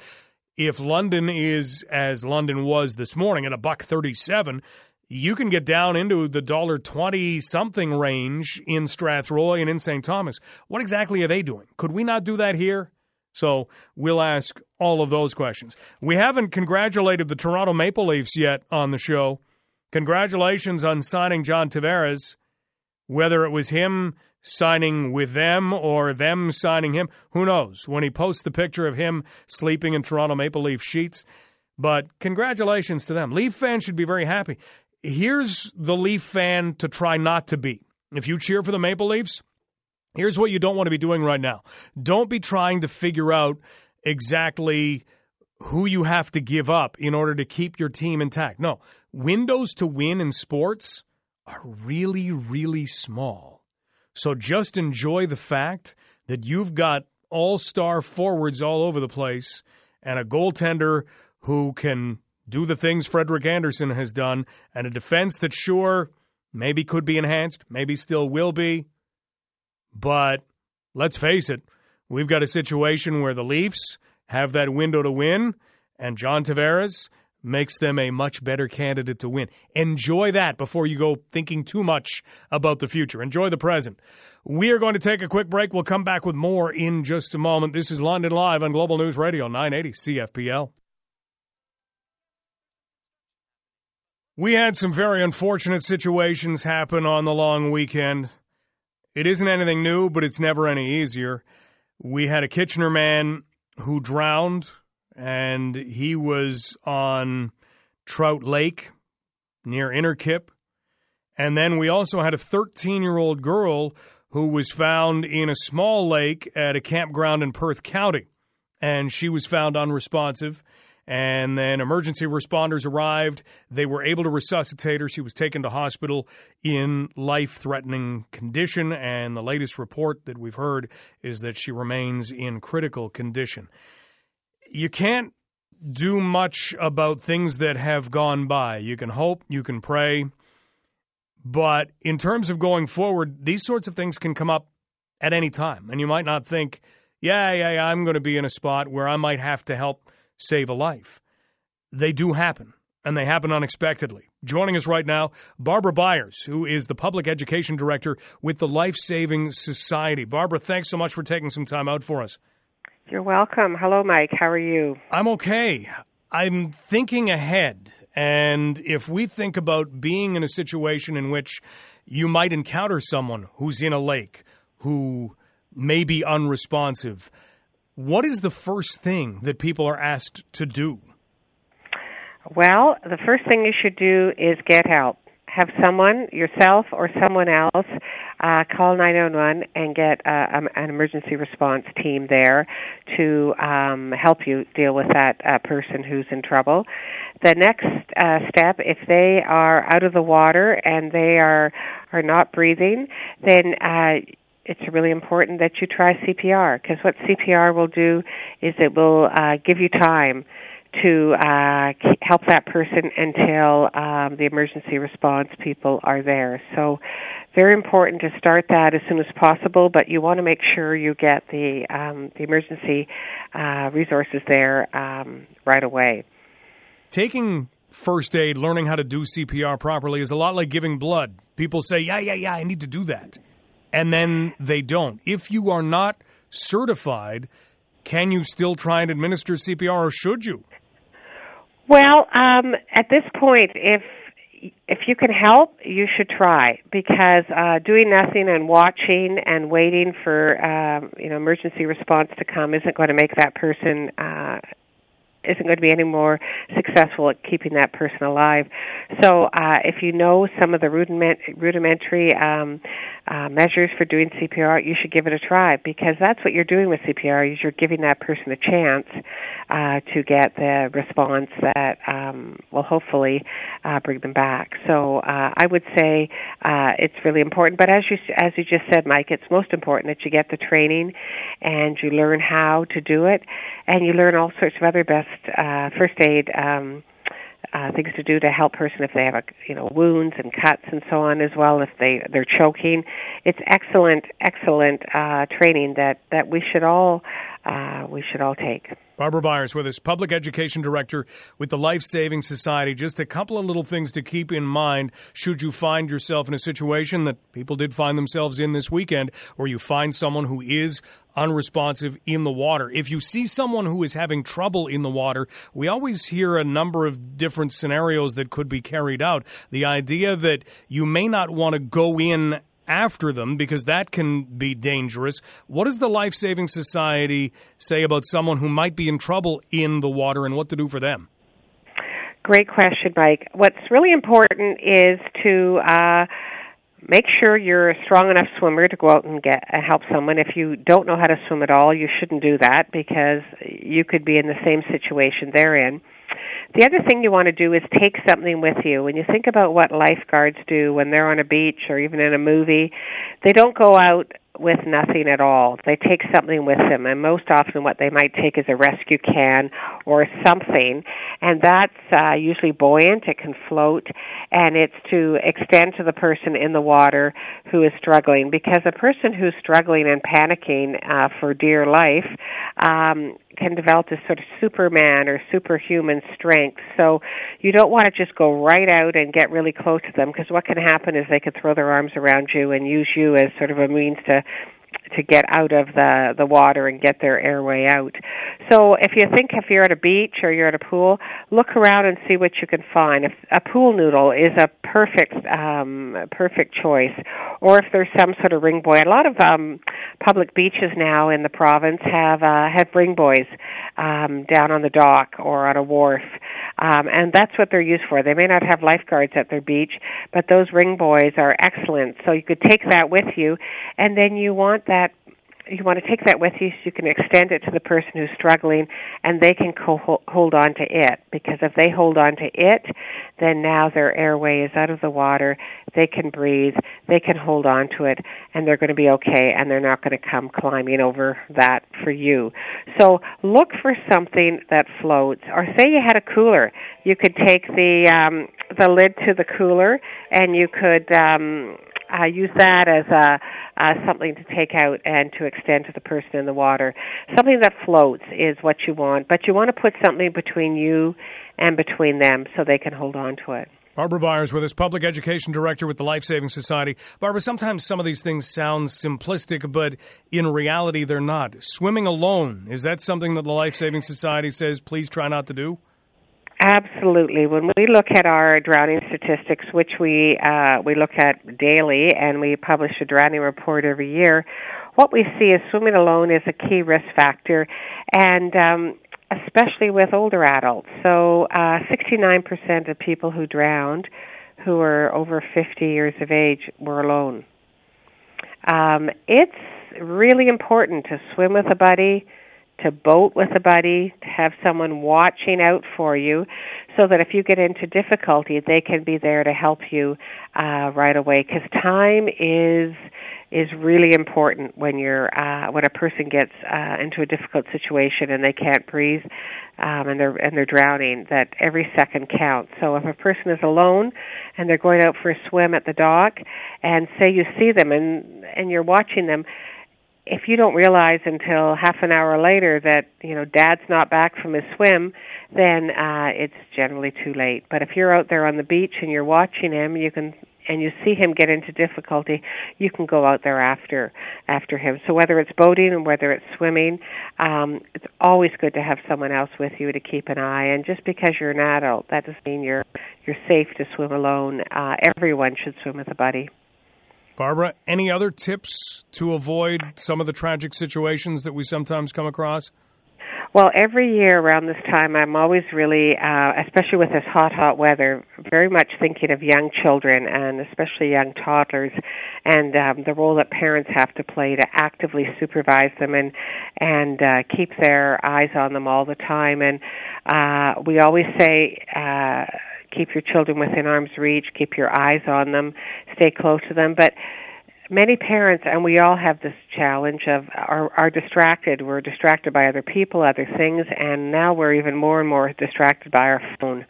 if London is as London was this morning at a buck thirty-seven, you can get down into the dollar twenty something range in Strathroy and in St. Thomas. What exactly are they doing? Could we not do that here? So we'll ask all of those questions. We haven't congratulated the Toronto Maple Leafs yet on the show. Congratulations on signing John Tavares. Whether it was him signing with them or them signing him, who knows? When he posts the picture of him sleeping in Toronto Maple Leaf sheets. But congratulations to them. Leaf fans should be very happy. Here's the Leaf fan to try not to be. If you cheer for the Maple Leafs, Here's what you don't want to be doing right now. Don't be trying to figure out exactly who you have to give up in order to keep your team intact. No, windows to win in sports are really, really small. So just enjoy the fact that you've got all star forwards all over the place and a goaltender who can do the things Frederik Andersen has done and a defense that sure maybe could be enhanced, maybe still will be. But let's face it, we've got a situation where the Leafs have that window to win, and John Tavares makes them a much better candidate to win. Enjoy that before you go thinking too much about the future. Enjoy the present. We are going to take a quick break. We'll come back with more in just a moment. This is London Live on Global News Radio 980 CFPL. We had some very unfortunate situations happen on the long weekend. It isn't anything new, but it's never any easier. We had a Kitchener man who drowned, and he was on Trout Lake near Innerkip. And then we also had a 13 year old girl who was found in a small lake at a campground in Perth County. And she was found unresponsive. And then emergency responders arrived. They were able to resuscitate her. She was taken to hospital in life threatening condition. And the latest report that we've heard is that she remains in critical condition. You can't do much about things that have gone by. You can hope, you can pray. But in terms of going forward, these sorts of things can come up at any time. And you might not think, yeah, yeah, yeah, I'm going to be in a spot where I might have to help save a life. They do happen, and they happen unexpectedly. Joining us right now, Barbara Byers, who is the Public Education Director with the Life Saving Society. Barbara, thanks so much for taking some time out for us. You're welcome. Hello, Mike. How are you? I'm okay. I'm thinking ahead, and if we think about being in a situation in which you might encounter someone who's in a lake who may be unresponsive, what is the first thing that people are asked to do? Well, the first thing you should do is get help. Have someone, yourself or someone else, uh, call 911 and get uh, um, an emergency response team there to um, help you deal with that uh, person who's in trouble. The next uh, step, if they are out of the water and they are are not breathing, then uh, it's really important that you try CPR because what CPR will do is it will uh, give you time to uh, help that person until um, the emergency response people are there. So, very important to start that as soon as possible. But you want to make sure you get the um, the emergency uh, resources there um, right away. Taking first aid, learning how to do CPR properly, is a lot like giving blood. People say, "Yeah, yeah, yeah, I need to do that." and then they don't. If you are not certified, can you still try and administer CPR, or should you? Well, um, at this point, if if you can help, you should try because uh, doing nothing and watching and waiting for um, you know emergency response to come isn't going to make that person uh, isn't going to be any more successful at keeping that person alive. So, uh, if you know some of the rudiment, rudimentary um, uh, measures for doing CPR, you should give it a try because that's what you're doing with CPR. Is you're giving that person a chance uh, to get the response that um, will hopefully uh, bring them back. So, uh, I would say uh, it's really important. But as you as you just said, Mike, it's most important that you get the training and you learn how to do it, and you learn all sorts of other best uh, first aid um, uh, things to do to help person if they have a you know wounds and cuts and so on as well if they they're choking. It's excellent excellent uh, training that that we should all uh, we should all take. Barbara Byers with us, Public Education Director with the Life Saving Society. Just a couple of little things to keep in mind should you find yourself in a situation that people did find themselves in this weekend, where you find someone who is unresponsive in the water. If you see someone who is having trouble in the water, we always hear a number of different scenarios that could be carried out. The idea that you may not want to go in after them because that can be dangerous. What does the Life Saving Society say about someone who might be in trouble in the water and what to do for them? Great question, Mike. What's really important is to uh, make sure you're a strong enough swimmer to go out and get uh, help someone. If you don't know how to swim at all, you shouldn't do that because you could be in the same situation they're in. The other thing you want to do is take something with you. When you think about what lifeguards do when they're on a beach or even in a movie, they don't go out with nothing at all. They take something with them, and most often what they might take is a rescue can or something, and that's uh, usually buoyant. It can float, and it's to extend to the person in the water who is struggling. Because a person who's struggling and panicking uh, for dear life um, can develop this sort of superman or superhuman strength. So you don't want to just go right out and get really close to them because what can happen is they could throw their arms around you and use you as sort of a means to to get out of the the water and get their airway out. So if you think if you're at a beach or you're at a pool, look around and see what you can find. If a pool noodle is a perfect um perfect choice or if there's some sort of ring buoy. A lot of um public beaches now in the province have uh have ring buoys um down on the dock or on a wharf. Um and that's what they're used for. They may not have lifeguards at their beach, but those ring buoys are excellent. So you could take that with you and then you want that you want to take that with you so you can extend it to the person who's struggling and they can co- hold on to it. Because if they hold on to it then now their airway is out of the water they can breathe they can hold on to it and they're going to be okay and they're not going to come climbing over that for you. So look for something that floats. Or say you had a cooler. You could take the um the lid to the cooler and you could um uh, use that as a something to take out and to extend to the person in the water. Something that floats is what you want, but you want to put something between you and between them so they can hold on to it. Barbara Byers with us, Public Education Director with the Life Saving Society. Barbara, sometimes some of these things sound simplistic, but in reality, they're not. Swimming alone, is that something that the Life Saving Society says please try not to do? Absolutely. When we look at our drowning statistics, which we uh, we look at daily, and we publish a drowning report every year, what we see is swimming alone is a key risk factor, and um, especially with older adults. So, uh, 69% of people who drowned, who were over 50 years of age, were alone. Um, it's really important to swim with a buddy to boat with a buddy, to have someone watching out for you, so that if you get into difficulty, they can be there to help you uh, right away. Because time is is really important when you're uh, when a person gets uh, into a difficult situation and they can't breathe um, and they're and they're drowning. That every second counts. So if a person is alone and they're going out for a swim at the dock, and say you see them and and you're watching them if you don't realize until half an hour later that you know dad's not back from his swim then uh it's generally too late. But if you're out there on the beach and you're watching him you can and you see him get into difficulty you can go out there after after him. So whether it's boating and whether it's swimming um it's always good to have someone else with you to keep an eye. And just because you're an adult that doesn't mean you're you're safe to swim alone. Uh everyone should swim with a buddy Barbara, any other tips to avoid some of the tragic situations that we sometimes come across? Well, every year around this time, I'm always really, uh, especially with this hot, hot weather, very much thinking of young children and especially young toddlers, and um, the role that parents have to play to actively supervise them and and uh, keep their eyes on them all the time. And uh, we always say. Uh, keep your children within arm's reach, keep your eyes on them, stay close to them. But many parents, and we all have this challenge of are, are distracted. We're distracted by other people, other things, and now we're even more and more distracted by our phone.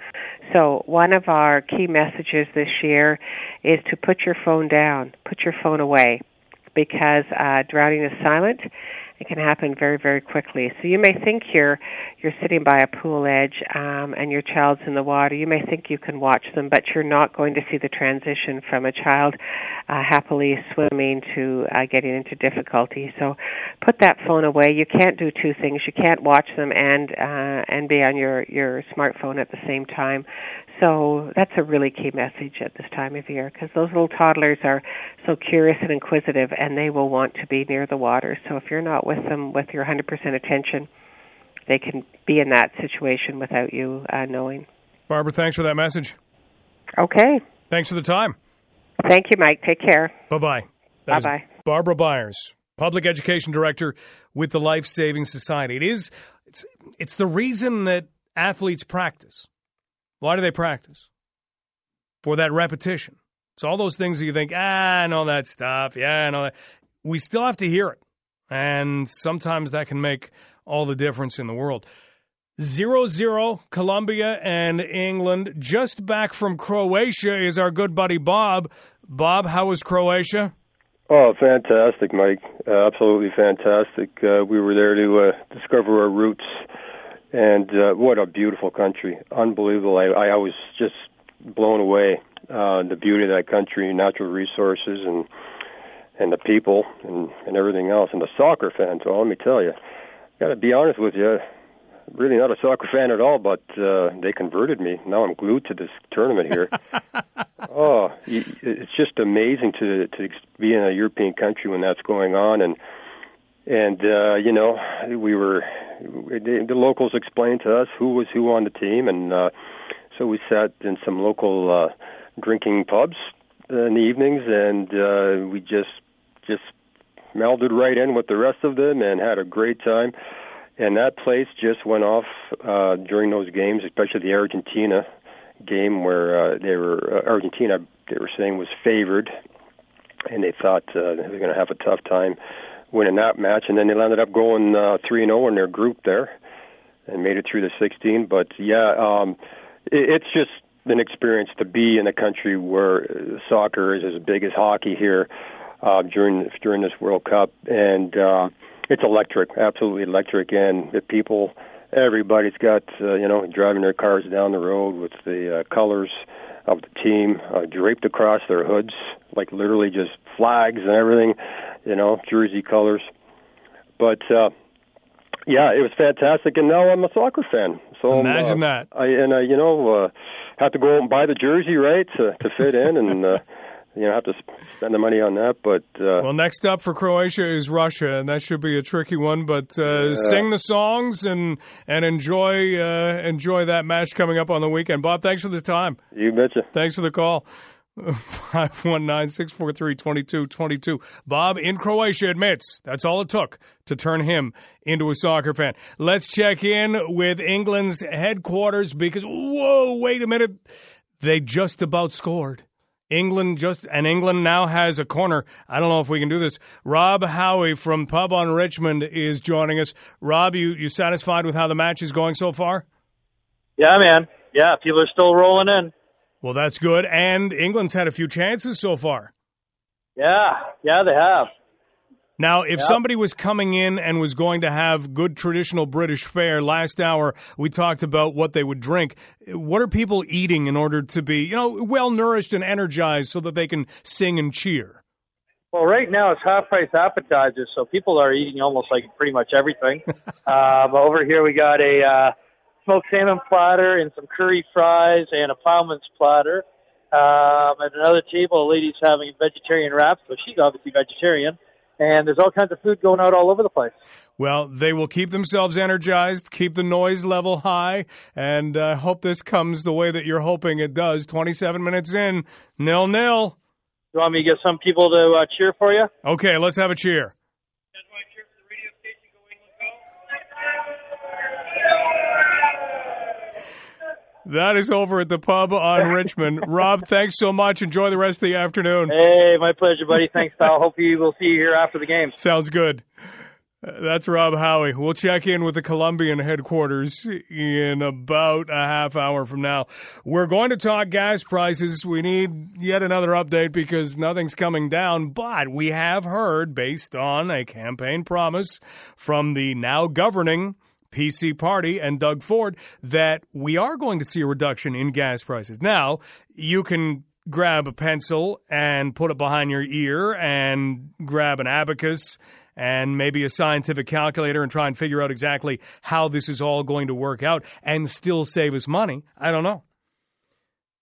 So one of our key messages this year is to put your phone down, put your phone away, because uh, drowning is silent it can happen very very quickly. So you may think you're you're sitting by a pool edge um and your child's in the water. You may think you can watch them but you're not going to see the transition from a child uh, happily swimming to uh, getting into difficulty. So put that phone away. You can't do two things. You can't watch them and uh and be on your your smartphone at the same time so that's a really key message at this time of year because those little toddlers are so curious and inquisitive and they will want to be near the water. So if you're not with them with your 100% attention, they can be in that situation without you uh, knowing. Barbara, thanks for that message. Okay. Thanks for the time. Thank you, Mike. Take care. Bye bye. Bye bye. Barbara Byers, Public Education Director with the Life Saving Society. It is it's it's the reason that athletes practice. Why do they practice? For that repetition. It's all those things that you think, ah, and all that stuff. Yeah, and all that. we still have to hear it. And sometimes that can make all the difference in the world. Zero zero, Colombia and England. Just back from Croatia is our good buddy Bob. Bob, how was Croatia? Oh, fantastic, Mike! Uh, absolutely fantastic. Uh, we were there to uh, discover our roots, and uh, what a beautiful country! Unbelievable. I, I was just blown away. Uh, the beauty of that country, natural resources, and and the people, and, and everything else, and the soccer fans. Well, let me tell you, got to be honest with you really not a soccer fan at all, but uh, they converted me. Now I'm glued to this tournament here. oh, it's just amazing to to be in a European country when that's going on, and and uh, you know we were the, locals explained to us who was who on the team, and uh, so we sat in some local uh, drinking pubs in the evenings, and uh, we just just melded right in with the rest of them and had a great time. And that place just went off uh, during those games, especially the Argentina game where uh, they were uh, Argentina they were saying was favored, and they thought uh, they were going to have a tough time winning that match, and then they ended up going uh, three and zero in their group there, and made it through the 16. But yeah, um, it, it's just an experience to be in a country where soccer is as big as hockey here uh, during during this World Cup, and uh, it's electric, absolutely electric, and the people, everybody's got uh, you know driving their cars down the road with the uh, colors of the team uh, draped across their hoods, like literally just flags and everything, you know, jersey colors. But uh, yeah, it was fantastic, and now I'm a soccer fan. So imagine uh, that. I and I, you know, uh, have to go out and buy the jersey right to to fit in, and uh, you know have to spend the money on that. But uh, well, next up for Croatia is Russia, and that should be a tricky one. But uh, sing the songs and and enjoy uh, enjoy that match coming up on the weekend. Bob, thanks for the time. You betcha. Thanks for the call. 519-643-2222. Bob in Croatia admits that's all it took to turn him into a soccer fan. Let's check in with England's headquarters because whoa, wait a minute. They just about scored. England just and England now has a corner. I don't know if we can do this. Rob Howie from Pub on Richmond is joining us. Rob, you you satisfied with how the match is going so far? Yeah, man. Yeah, people are still rolling in. Well, that's good. And England's had a few chances so far. Yeah, yeah, they have. Now, if yep. somebody was coming in and was going to have good traditional British fare, last hour we talked about what they would drink. What are people eating in order to be, you know, well nourished and energized so that they can sing and cheer? Well, right now it's half price appetizers, so people are eating almost like pretty much everything. um, over here we got a uh, smoked salmon platter and some curry fries and a ploughman's platter. Um, at another table, a lady's having vegetarian wraps, so she's obviously vegetarian and there's all kinds of food going out all over the place. Well, they will keep themselves energized, keep the noise level high, and uh, hope this comes the way that you're hoping it does. 27 minutes in, nil nil. Do you want me to get some people to uh, cheer for you? Okay, let's have a cheer. That is over at the pub on Richmond. Rob, thanks so much. Enjoy the rest of the afternoon. Hey, my pleasure, buddy. Thanks, pal. Hope you will see you here after the game. Sounds good. That's Rob Howie. We'll check in with the Colombian headquarters in about a half hour from now. We're going to talk gas prices. We need yet another update because nothing's coming down, but we have heard, based on a campaign promise from the now governing PC Party and Doug Ford that we are going to see a reduction in gas prices. Now, you can grab a pencil and put it behind your ear and grab an abacus and maybe a scientific calculator and try and figure out exactly how this is all going to work out and still save us money. I don't know.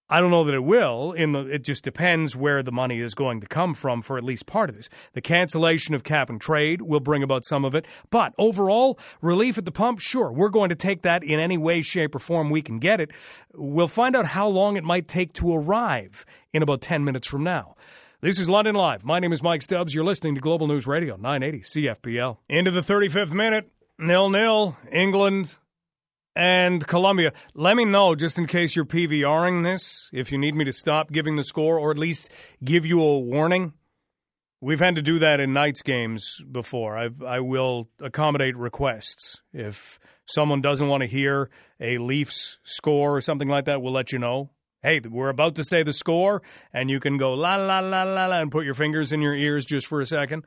I don't know that it will. In the, it just depends where the money is going to come from for at least part of this. The cancellation of cap and trade will bring about some of it, but overall, relief at the pump, sure, we're going to take that in any way, shape, or form we can get it. We'll find out how long it might take to arrive in about 10 minutes from now. This is London Live. My name is Mike Stubbs. You're listening to Global News Radio, 980 CFPL. Into the 35th minute, nil nil. England and Colombia. Let me know just in case you're PVRing this, if you need me to stop giving the score or at least give you a warning. We've had to do that in Knights games before. i I will accommodate requests. If someone doesn't want to hear a Leafs score or something like that, we'll let you know. Hey, we're about to say the score, and you can go la la la la la and put your fingers in your ears just for a second.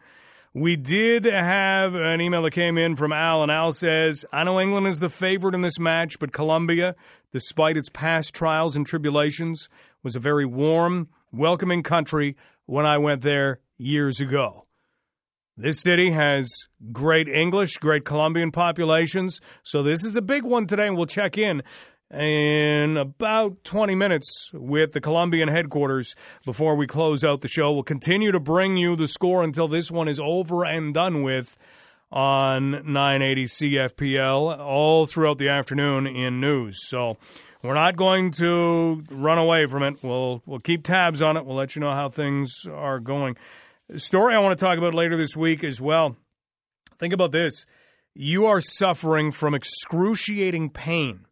We did have an email that came in from Al, and Al says, I know England is the favorite in this match, but Colombia, despite its past trials and tribulations, was a very warm, welcoming country when I went there years ago. This city has great English, great Colombian populations, so this is a big one today, and we'll check in in about 20 minutes with the Colombian headquarters before we close out the show. We'll continue to bring you the score until this one is over and done with on 980 CFPL all throughout the afternoon in news. So we're not going to run away from it. We'll we'll keep tabs on it. We'll let you know how things are going. story I want to talk about later this week as well. Think about this. You are suffering from excruciating pain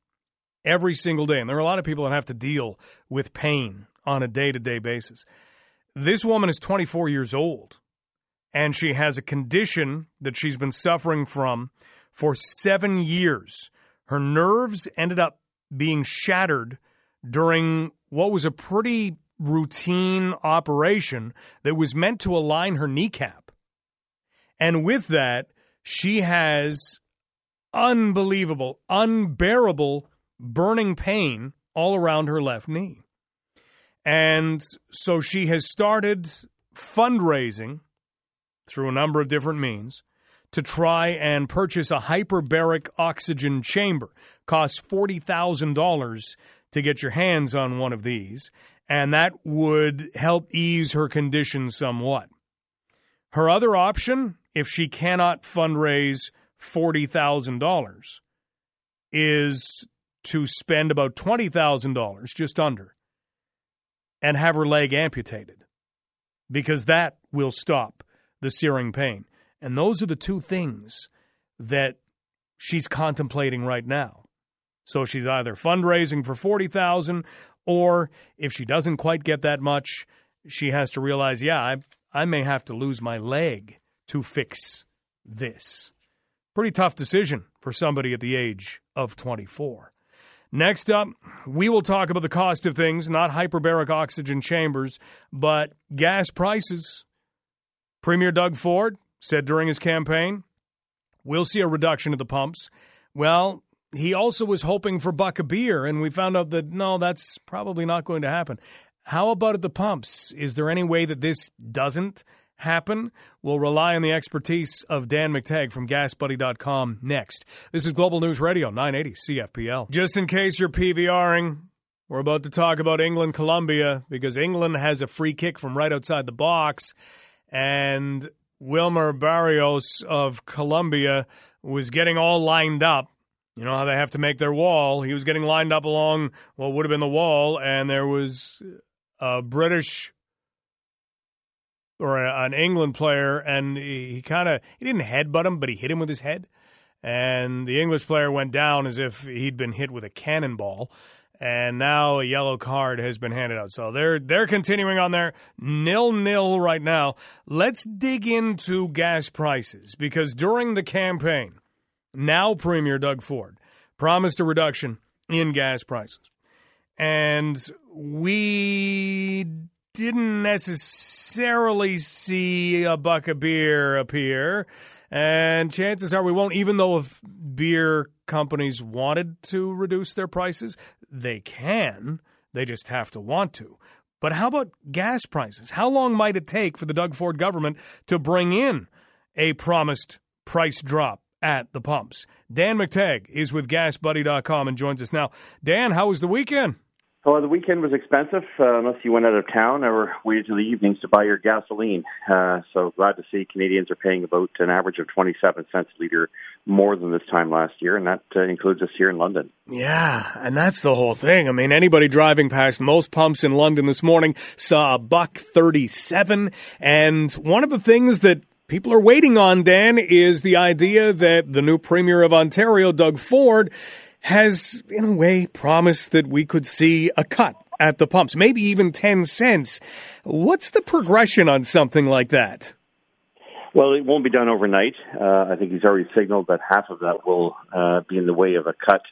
every single day. And there are a lot of people that have to deal with pain on a day to day basis. This woman is 24 years old, and she has a condition that she's been suffering from for seven years. Her nerves ended up being shattered during what was a pretty routine operation that was meant to align her kneecap. And with that, she has unbelievable, unbearable burning pain all around her left knee. And so she has started fundraising through a number of different means to try and purchase a hyperbaric oxygen chamber. Costs $40,000 to get your hands on one of these, and that would help ease her condition somewhat. Her other option, if she cannot fundraise $40,000, is to spend about $20,000, just under, and have her leg amputated because that will stop the searing pain. And those are the two things that she's contemplating right now. So she's either fundraising for 40,000 or if she doesn't quite get that much, she has to realize, yeah, I I may have to lose my leg to fix this. Pretty tough decision for somebody at the age of 24. Next up, we will talk about the cost of things, not hyperbaric oxygen chambers, but gas prices. Premier Doug Ford said during his campaign, we'll see a reduction at the pumps. Well, he also was hoping for buck a beer, and we found out that no, that's probably not going to happen. How about at the pumps? Is there any way that this doesn't happen? We'll rely on the expertise of Dan McTeague from GasBuddy.com next. This is Global News Radio 980 CFPL. Just in case you're PVRing, we're about to talk about England Colombia because England has a free kick from right outside the box, and Wilmar Barrios of Colombia was getting all lined up. You know how they have to make their wall. He was getting lined up along what would have been the wall, and there was a British or an England player, and he, he kind of he didn't headbutt him, but he hit him with his head, and the English player went down as if he'd been hit with a cannonball. And now a yellow card has been handed out. So they're they're continuing on their nil nil right now. Let's dig into gas prices because during the campaign, now Premier Doug Ford promised a reduction in gas prices. And we didn't necessarily see a buck of beer appear. And chances are we won't, even though if beer companies wanted to reduce their prices, they can. They just have to want to. But how about gas prices? How long might it take for the Doug Ford government to bring in a promised price drop at the pumps? Dan McTeague is with GasBuddy.com and joins us now. Dan, how was the weekend? Well, the weekend was expensive uh, unless you went out of town or waited till the evenings to buy your gasoline. Uh, so glad to see Canadians are paying about an average of 27 cents a liter more than this time last year, and that uh, includes us here in London. Yeah, and that's the whole thing. I mean, anybody driving past most pumps in London this morning saw a buck 37, and one of the things that people are waiting on, Dan, is the idea that the new Premier of Ontario, Doug Ford, has, in a way, promised that we could see a cut at the pumps, maybe even 10 cents. What's the progression on something like that? Well, it won't be done overnight. Uh, I think he's already signaled that half of that will uh, be in the way of a cut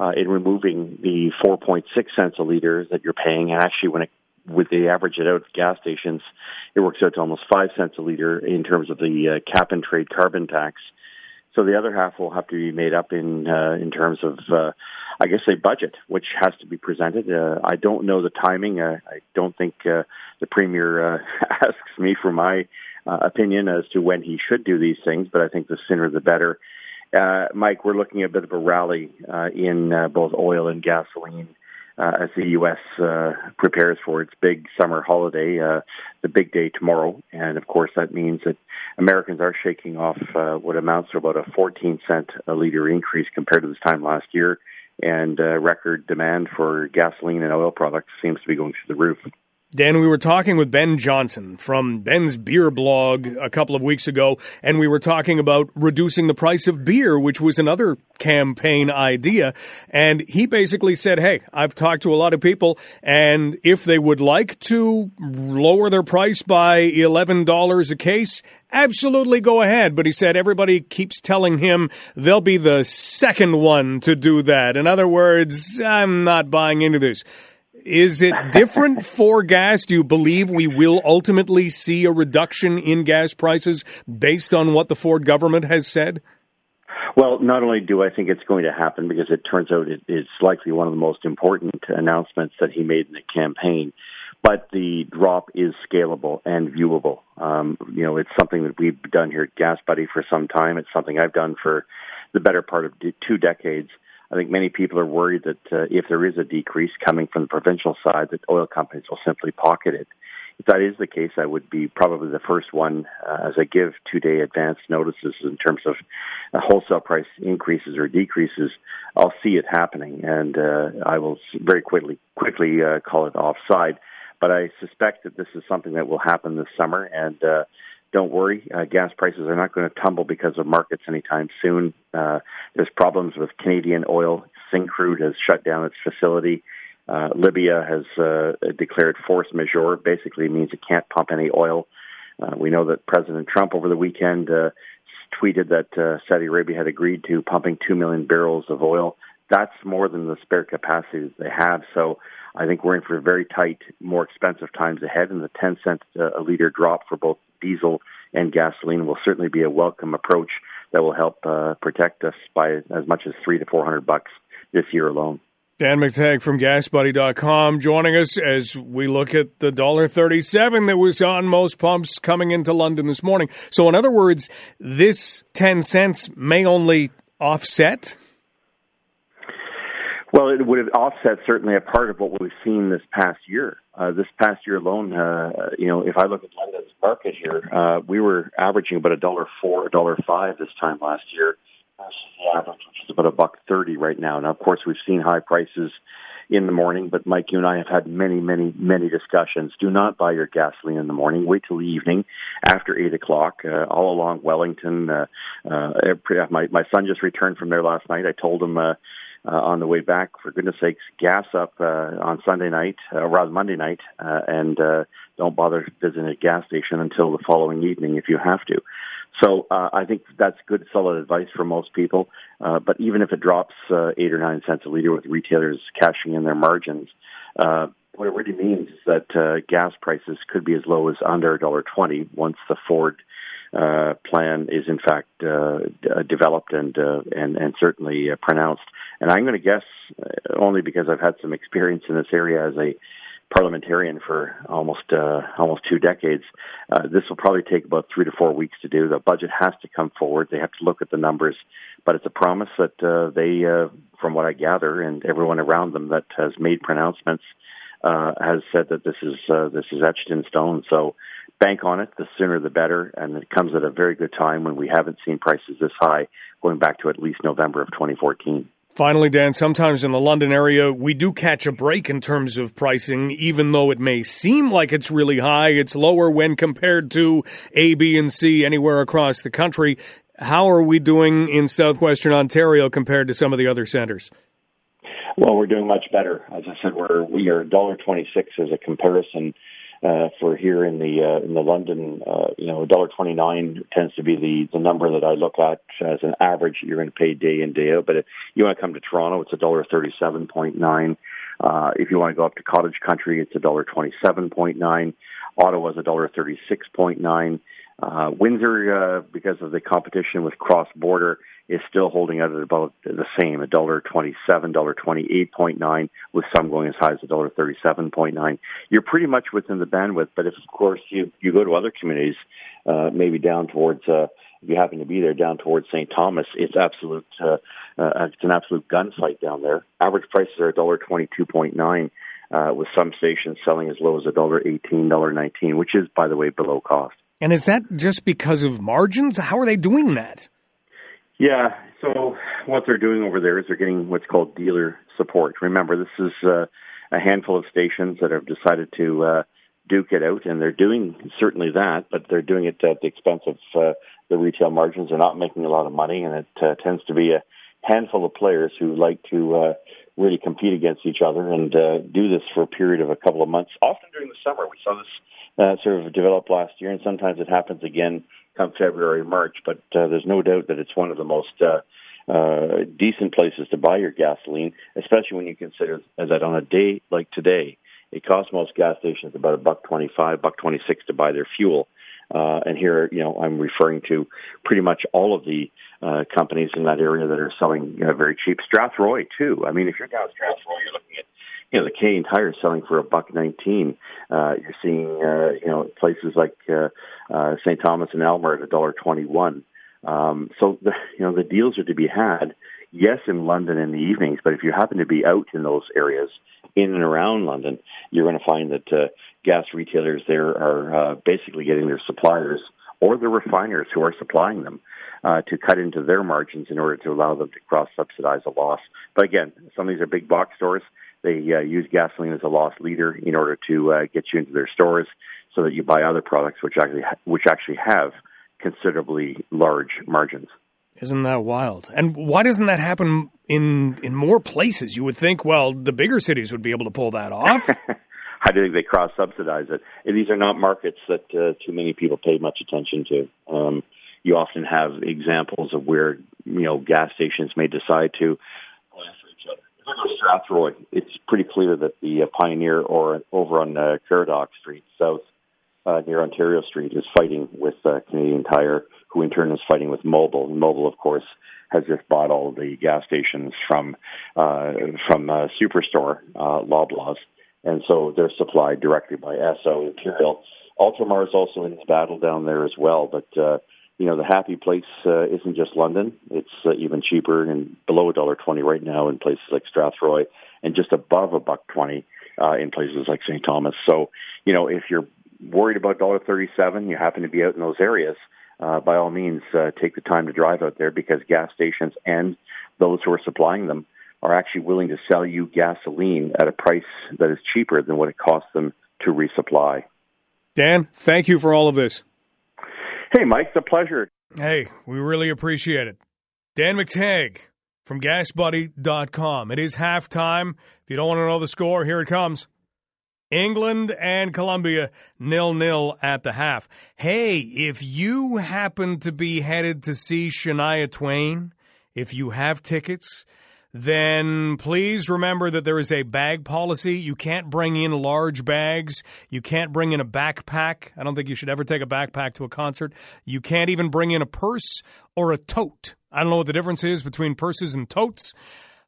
uh, in removing the 4.6 cents a liter that you're paying. And actually, when it with the average it out at gas stations, it works out to almost five cents a liter in terms of the uh, cap and trade carbon tax. So the other half will have to be made up in uh, in terms of, uh, I guess, a budget, which has to be presented. Uh, I don't know the timing. Uh, I don't think uh, the premier uh, asks me for my uh, opinion as to when he should do these things, but I think the sooner the better. Uh, Mike, we're looking at a bit of a rally uh, in uh, both oil and gasoline uh, as the U.S. Uh, prepares for its big summer holiday, uh, the big day tomorrow. And of course, that means that Americans are shaking off uh, what amounts to about a 14 cent a liter increase compared to this time last year. And uh, record demand for gasoline and oil products seems to be going through the roof. Dan, we were talking with Ben Johnson from Ben's Beer blog a couple of weeks ago, and we were talking about reducing the price of beer, which was another campaign idea. And he basically said, Hey, I've talked to a lot of people, and if they would like to lower their price by $11 a case, absolutely go ahead. But he said everybody keeps telling him they'll be the second one to do that. In other words, I'm not buying into this. Is it different for gas? Do you believe we will ultimately see a reduction in gas prices based on what the Ford government has said? Well, not only do I think it's going to happen because it turns out it is likely one of the most important announcements that he made in the campaign, but the drop is scalable and viewable. Um, you know, it's something that we've done here at Gas Buddy for some time. It's something I've done for the better part of two decades. I think many people are worried that uh, if there is a decrease coming from the provincial side, that oil companies will simply pocket it. If that is the case, I would be probably the first one uh, as I give two-day advance notices in terms of uh, wholesale price increases or decreases. I'll see it happening, and uh, I will very quickly quickly uh, call it offside. But I suspect that this is something that will happen this summer, and uh, don't worry, uh, gas prices are not going to tumble because of markets anytime soon. Uh, there's problems with Canadian oil. Syncrude has shut down its facility. Uh, Libya has uh, declared force majeure. Basically, means it can't pump any oil. Uh, we know that President Trump over the weekend uh, tweeted that uh, Saudi Arabia had agreed to pumping two million barrels of oil. That's more than the spare capacity that they have. So I think we're in for very tight, more expensive times ahead, and the 10 cent a liter drop for both diesel and gasoline will certainly be a welcome approach that will help uh, protect us by as much as three to four hundred bucks this year alone. Dan McTeague from GasBuddy.com joining us as we look at the dollar thirty-seven that was on most pumps coming into London this morning. So, in other words, this ten cents may only offset well, it would have offset certainly a part of what we've seen this past year. Uh, this past year alone, uh, you know, if I look at London's market here, uh, we were averaging about a dollar four, a dollar five this time last year. the average, which is about a buck thirty right now. Now, of course, we've seen high prices in the morning, but Mike, you and I have had many, many, many discussions. Do not buy your gasoline in the morning. Wait till the evening after eight o'clock. Uh, all along Wellington, uh, uh, my my son just returned from there last night. I told him. Uh, uh, on the way back. For goodness sakes, gas up uh, on Sunday night, uh, around Monday night, uh, and uh, don't bother visiting a gas station until the following evening if you have to. So uh, I think that's good, solid advice for most people. Uh, but even if it drops uh, eight or nine cents a liter, with retailers cashing in their margins, uh, what it really means is that uh, gas prices could be as low as under a dollar twenty once the Ford uh, plan is in fact uh, developed and uh, and and certainly uh, pronounced. And I'm going to guess, uh, only because I've had some experience in this area as a parliamentarian for almost uh, almost two decades. Uh, this will probably take about three to four weeks to do. The budget has to come forward. They have to look at the numbers, but it's a promise that uh, they, uh, from what I gather, and everyone around them that has made pronouncements, uh, has said that this is uh, this is etched in stone. So bank on it. The sooner the better, and it comes at a very good time when we haven't seen prices this high going back to at least November of 2014. Finally, Dan, sometimes in the London area, we do catch a break in terms of pricing, even though it may seem like it's really high. It's lower when compared to A, B, and C anywhere across the country. How are we doing in southwestern Ontario compared to some of the other centres? Well, we're doing much better. As I said, we're we are dollar twenty six as a comparison uh, for here in the uh, in the London. Uh, you know, dollar twenty nine tends to be the the number that I look at as an average. You're going to pay day in day out. But if you want to come to Toronto, it's a dollar thirty seven point nine. Uh, if you want to go up to Cottage Country, it's a dollar twenty seven point nine. Ottawa's a dollar thirty six point nine. Uh, Windsor, uh, because of the competition with cross border, is still holding out at about the same, a dollar twenty-seven, dollar twenty-eight point nine, with some going as high as a dollar thirty-seven point nine. You're pretty much within the bandwidth, but if of course you you go to other communities, uh, maybe down towards. Uh, if you happen to be there down towards St. Thomas, it's absolute. Uh, uh, it's an absolute gunfight down there. Average prices are a dollar twenty-two point nine, uh, with some stations selling as low as a dollar eighteen, dollar nineteen, which is, by the way, below cost. And is that just because of margins? How are they doing that? Yeah. So what they're doing over there is they're getting what's called dealer support. Remember, this is uh, a handful of stations that have decided to uh, duke it out, and they're doing certainly that, but they're doing it at the expense of uh, the retail margins. They're not making a lot of money, and it uh, tends to be a handful of players who like to uh, really compete against each other and uh, do this for a period of a couple of months. Often during the summer, we saw this uh, sort of developed last year, and sometimes it happens again come February, March. But uh, there's no doubt that it's one of the most uh, uh, decent places to buy your gasoline, especially when you consider that on a day like today, it costs most gas stations about a buck twenty-five, buck twenty-six to buy their fuel. Uh, and here, you know, I'm referring to pretty much all of the uh, companies in that area that are selling uh, very cheap. Strathroy too. I mean, if you're down Strathroy, you're looking at you know, the Canadian Tire selling for a buck nineteen. Uh, you're seeing, uh, you know, places like uh, uh, St. Thomas and Aylmer at a dollar twenty-one. Um, so the, you know, the deals are to be had. Yes, in London in the evenings, but if you happen to be out in those areas, in and around London, you're going to find that uh, gas retailers there are uh, basically getting their suppliers or the refiners who are supplying them uh, to cut into their margins in order to allow them to cross subsidize a loss. But again, some of these are big box stores. They uh, use gasoline as a loss leader in order to uh, get you into their stores, so that you buy other products which actually ha- which actually have considerably large margins. Isn't that wild? And why doesn't that happen in in more places? You would think, well, the bigger cities would be able to pull that off. How do you think they cross subsidize it? And these are not markets that uh, too many people pay much attention to. Um, you often have examples of where you know gas stations may decide to Strathroy, it's pretty clear that the uh, Pioneer or over on uh, Caradoc Street, south uh, near Ontario Street, is fighting with uh, Canadian Tire, who in turn is fighting with Mobil. And Mobil, of course, has just bought all the gas stations from uh, from uh, Superstore, uh, Loblaws, and so they're supplied directly by Esso Imperial. Ultramar is also in the battle down there as well, but uh, you know, the happy place uh, isn't just London. It's uh, even cheaper and below a dollar twenty right now in places like Strathroy, and just above a buck twenty uh, in places like St. Thomas. So, you know, if you're worried about dollar thirty-seven, you happen to be out in those areas. Uh, by all means, uh, take the time to drive out there because gas stations and those who are supplying them are actually willing to sell you gasoline at a price that is cheaper than what it costs them to resupply. Dan, thank you for all of this. Hey, Mike, it's a pleasure. Hey, we really appreciate it. Dan McTeague from GasBuddy.com. It is halftime. If you don't want to know the score, here it comes. England and Colombia nil nil at the half. Hey, if you happen to be headed to see Shania Twain, if you have tickets, then please remember that there is a bag policy. You can't bring in large bags. You can't bring in a backpack. I don't think you should ever take a backpack to a concert. You can't even bring in a purse or a tote. I don't know what the difference is between purses and totes,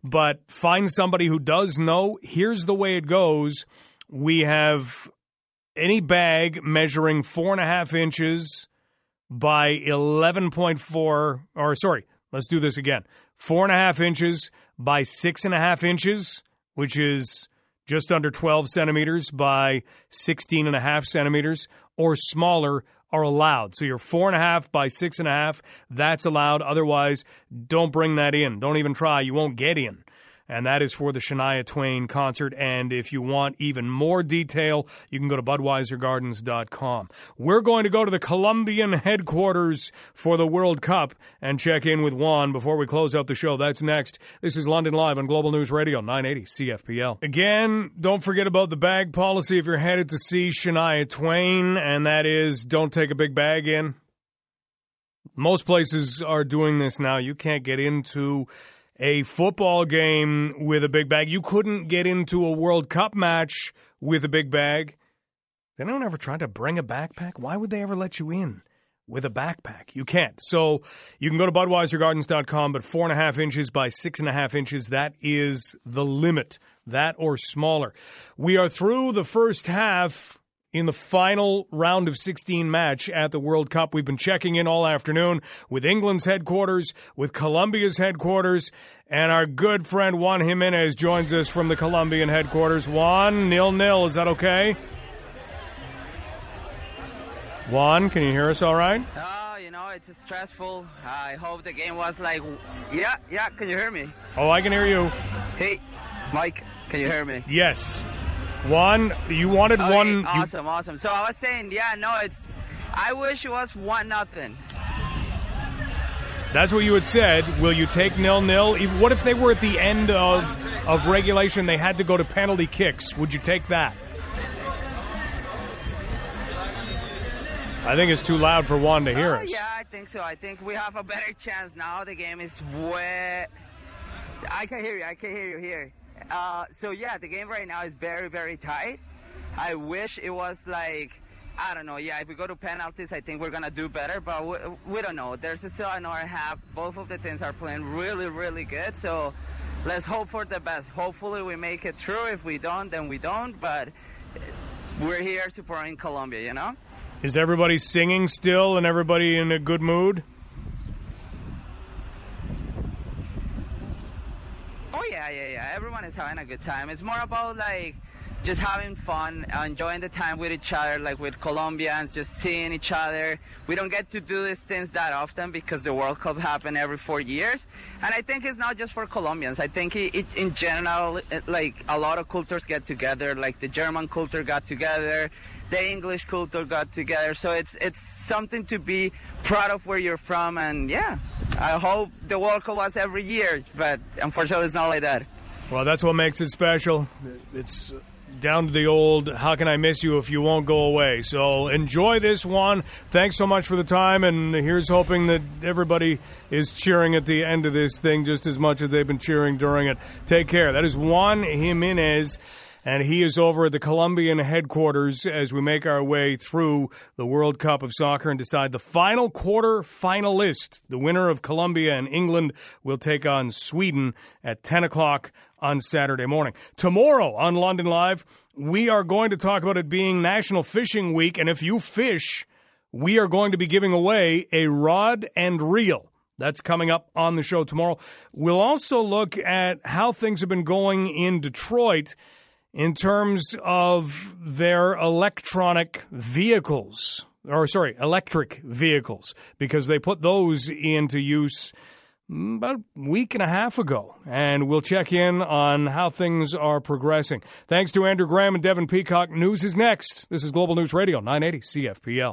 but find somebody who does know. Here's the way it goes we have any bag measuring four and a half inches by 11.4, or sorry, let's do this again. Four and a half inches by six and a half inches, which is just under 12 centimeters by 16 and a half centimeters, or smaller are allowed. So you're four and a half by six and a half, that's allowed. Otherwise, don't bring that in. Don't even try. You won't get in. And that is for the Shania Twain concert. And if you want even more detail, you can go to BudweiserGardens.com. We're going to go to the Colombian headquarters for the World Cup and check in with Juan before we close out the show. That's next. This is London Live on Global News Radio 980 CFPL. Again, don't forget about the bag policy if you're headed to see Shania Twain, and that is don't take a big bag in. Most places are doing this now. You can't get into a football game with a big bag. You couldn't get into a World Cup match with a big bag. Has anyone ever tried to bring a backpack? Why would they ever let you in with a backpack? You can't. So you can go to BudweiserGardens.com, but four and a half inches by six and a half inches, that is the limit. That or smaller. We are through the first half in the final round of 16 match at the World Cup. We've been checking in all afternoon with England's headquarters, with Colombia's headquarters, and our good friend Juan Jimenez joins us from the Colombian headquarters. Juan, nil nil. Is that okay? Juan, can you hear us all right? Oh, you know, it's stressful. I hope the game was like, yeah, yeah. Can you hear me? Oh, I can hear you. Hey, Mike, can you hear me? Yes. One, you wanted Okay, one. you- Awesome, awesome. So I was saying, yeah, no, it's. I wish it was one nothing. That's what you had said. Will you take nil nil? What if they were at the end of of regulation? They had to go to penalty kicks. Would you take that? I think it's too loud for Juan to hear Oh, us. yeah, I think so. I think we have a better chance now. The game is way. I can hear you. I can hear you here. Uh, so yeah, the game right now is very, very tight. I wish it was like. I don't know. Yeah, if we go to penalties, I think we're gonna do better. But we, we don't know. There's still an hour and a half. Both of the teams are playing really, really good. So let's hope for the best. Hopefully, we make it through. If we don't, then we don't. But we're here supporting Colombia. You know. Is everybody singing still and everybody in a good mood? Oh yeah, yeah, yeah. Everyone is having a good time. It's more about like just having fun, enjoying the time with each other, like with Colombians, just seeing each other. We don't get to do these things that often because the World Cup happen every four years, and I think it's not just for Colombians. I think it, it, in general, it, like a lot of cultures get together. Like the German culture got together, the English culture got together. So it's it's something to be proud of where you're from, and yeah, I hope the World Cup was every year, but unfortunately, it's not like that. Well, that's what makes it special. It's down to the old how can I miss you if you won't go away. So enjoy this one. Thanks so much for the time and here's hoping that everybody is cheering at the end of this thing just as much as they've been cheering during it. Take care. That is Juan Jimenez and he is over at the Colombian headquarters as we make our way through the World Cup of Soccer and decide the final quarter finalist. The winner of Colombia and England will take on Sweden at 10 o'clock on Saturday morning. Tomorrow on London Live, we are going to talk about it being National Fishing Week, and if you fish, we are going to be giving away a rod and reel. That's coming up on the show tomorrow. We'll also look at how things have been going in Detroit in terms of their electronic vehicles, or sorry, electric vehicles, because they put those into use about a week and a half ago. And we'll check in on how things are progressing. Thanks to Andrew Graham and Devin Peacock. News is next. This is Global News Radio, 980 CFPL.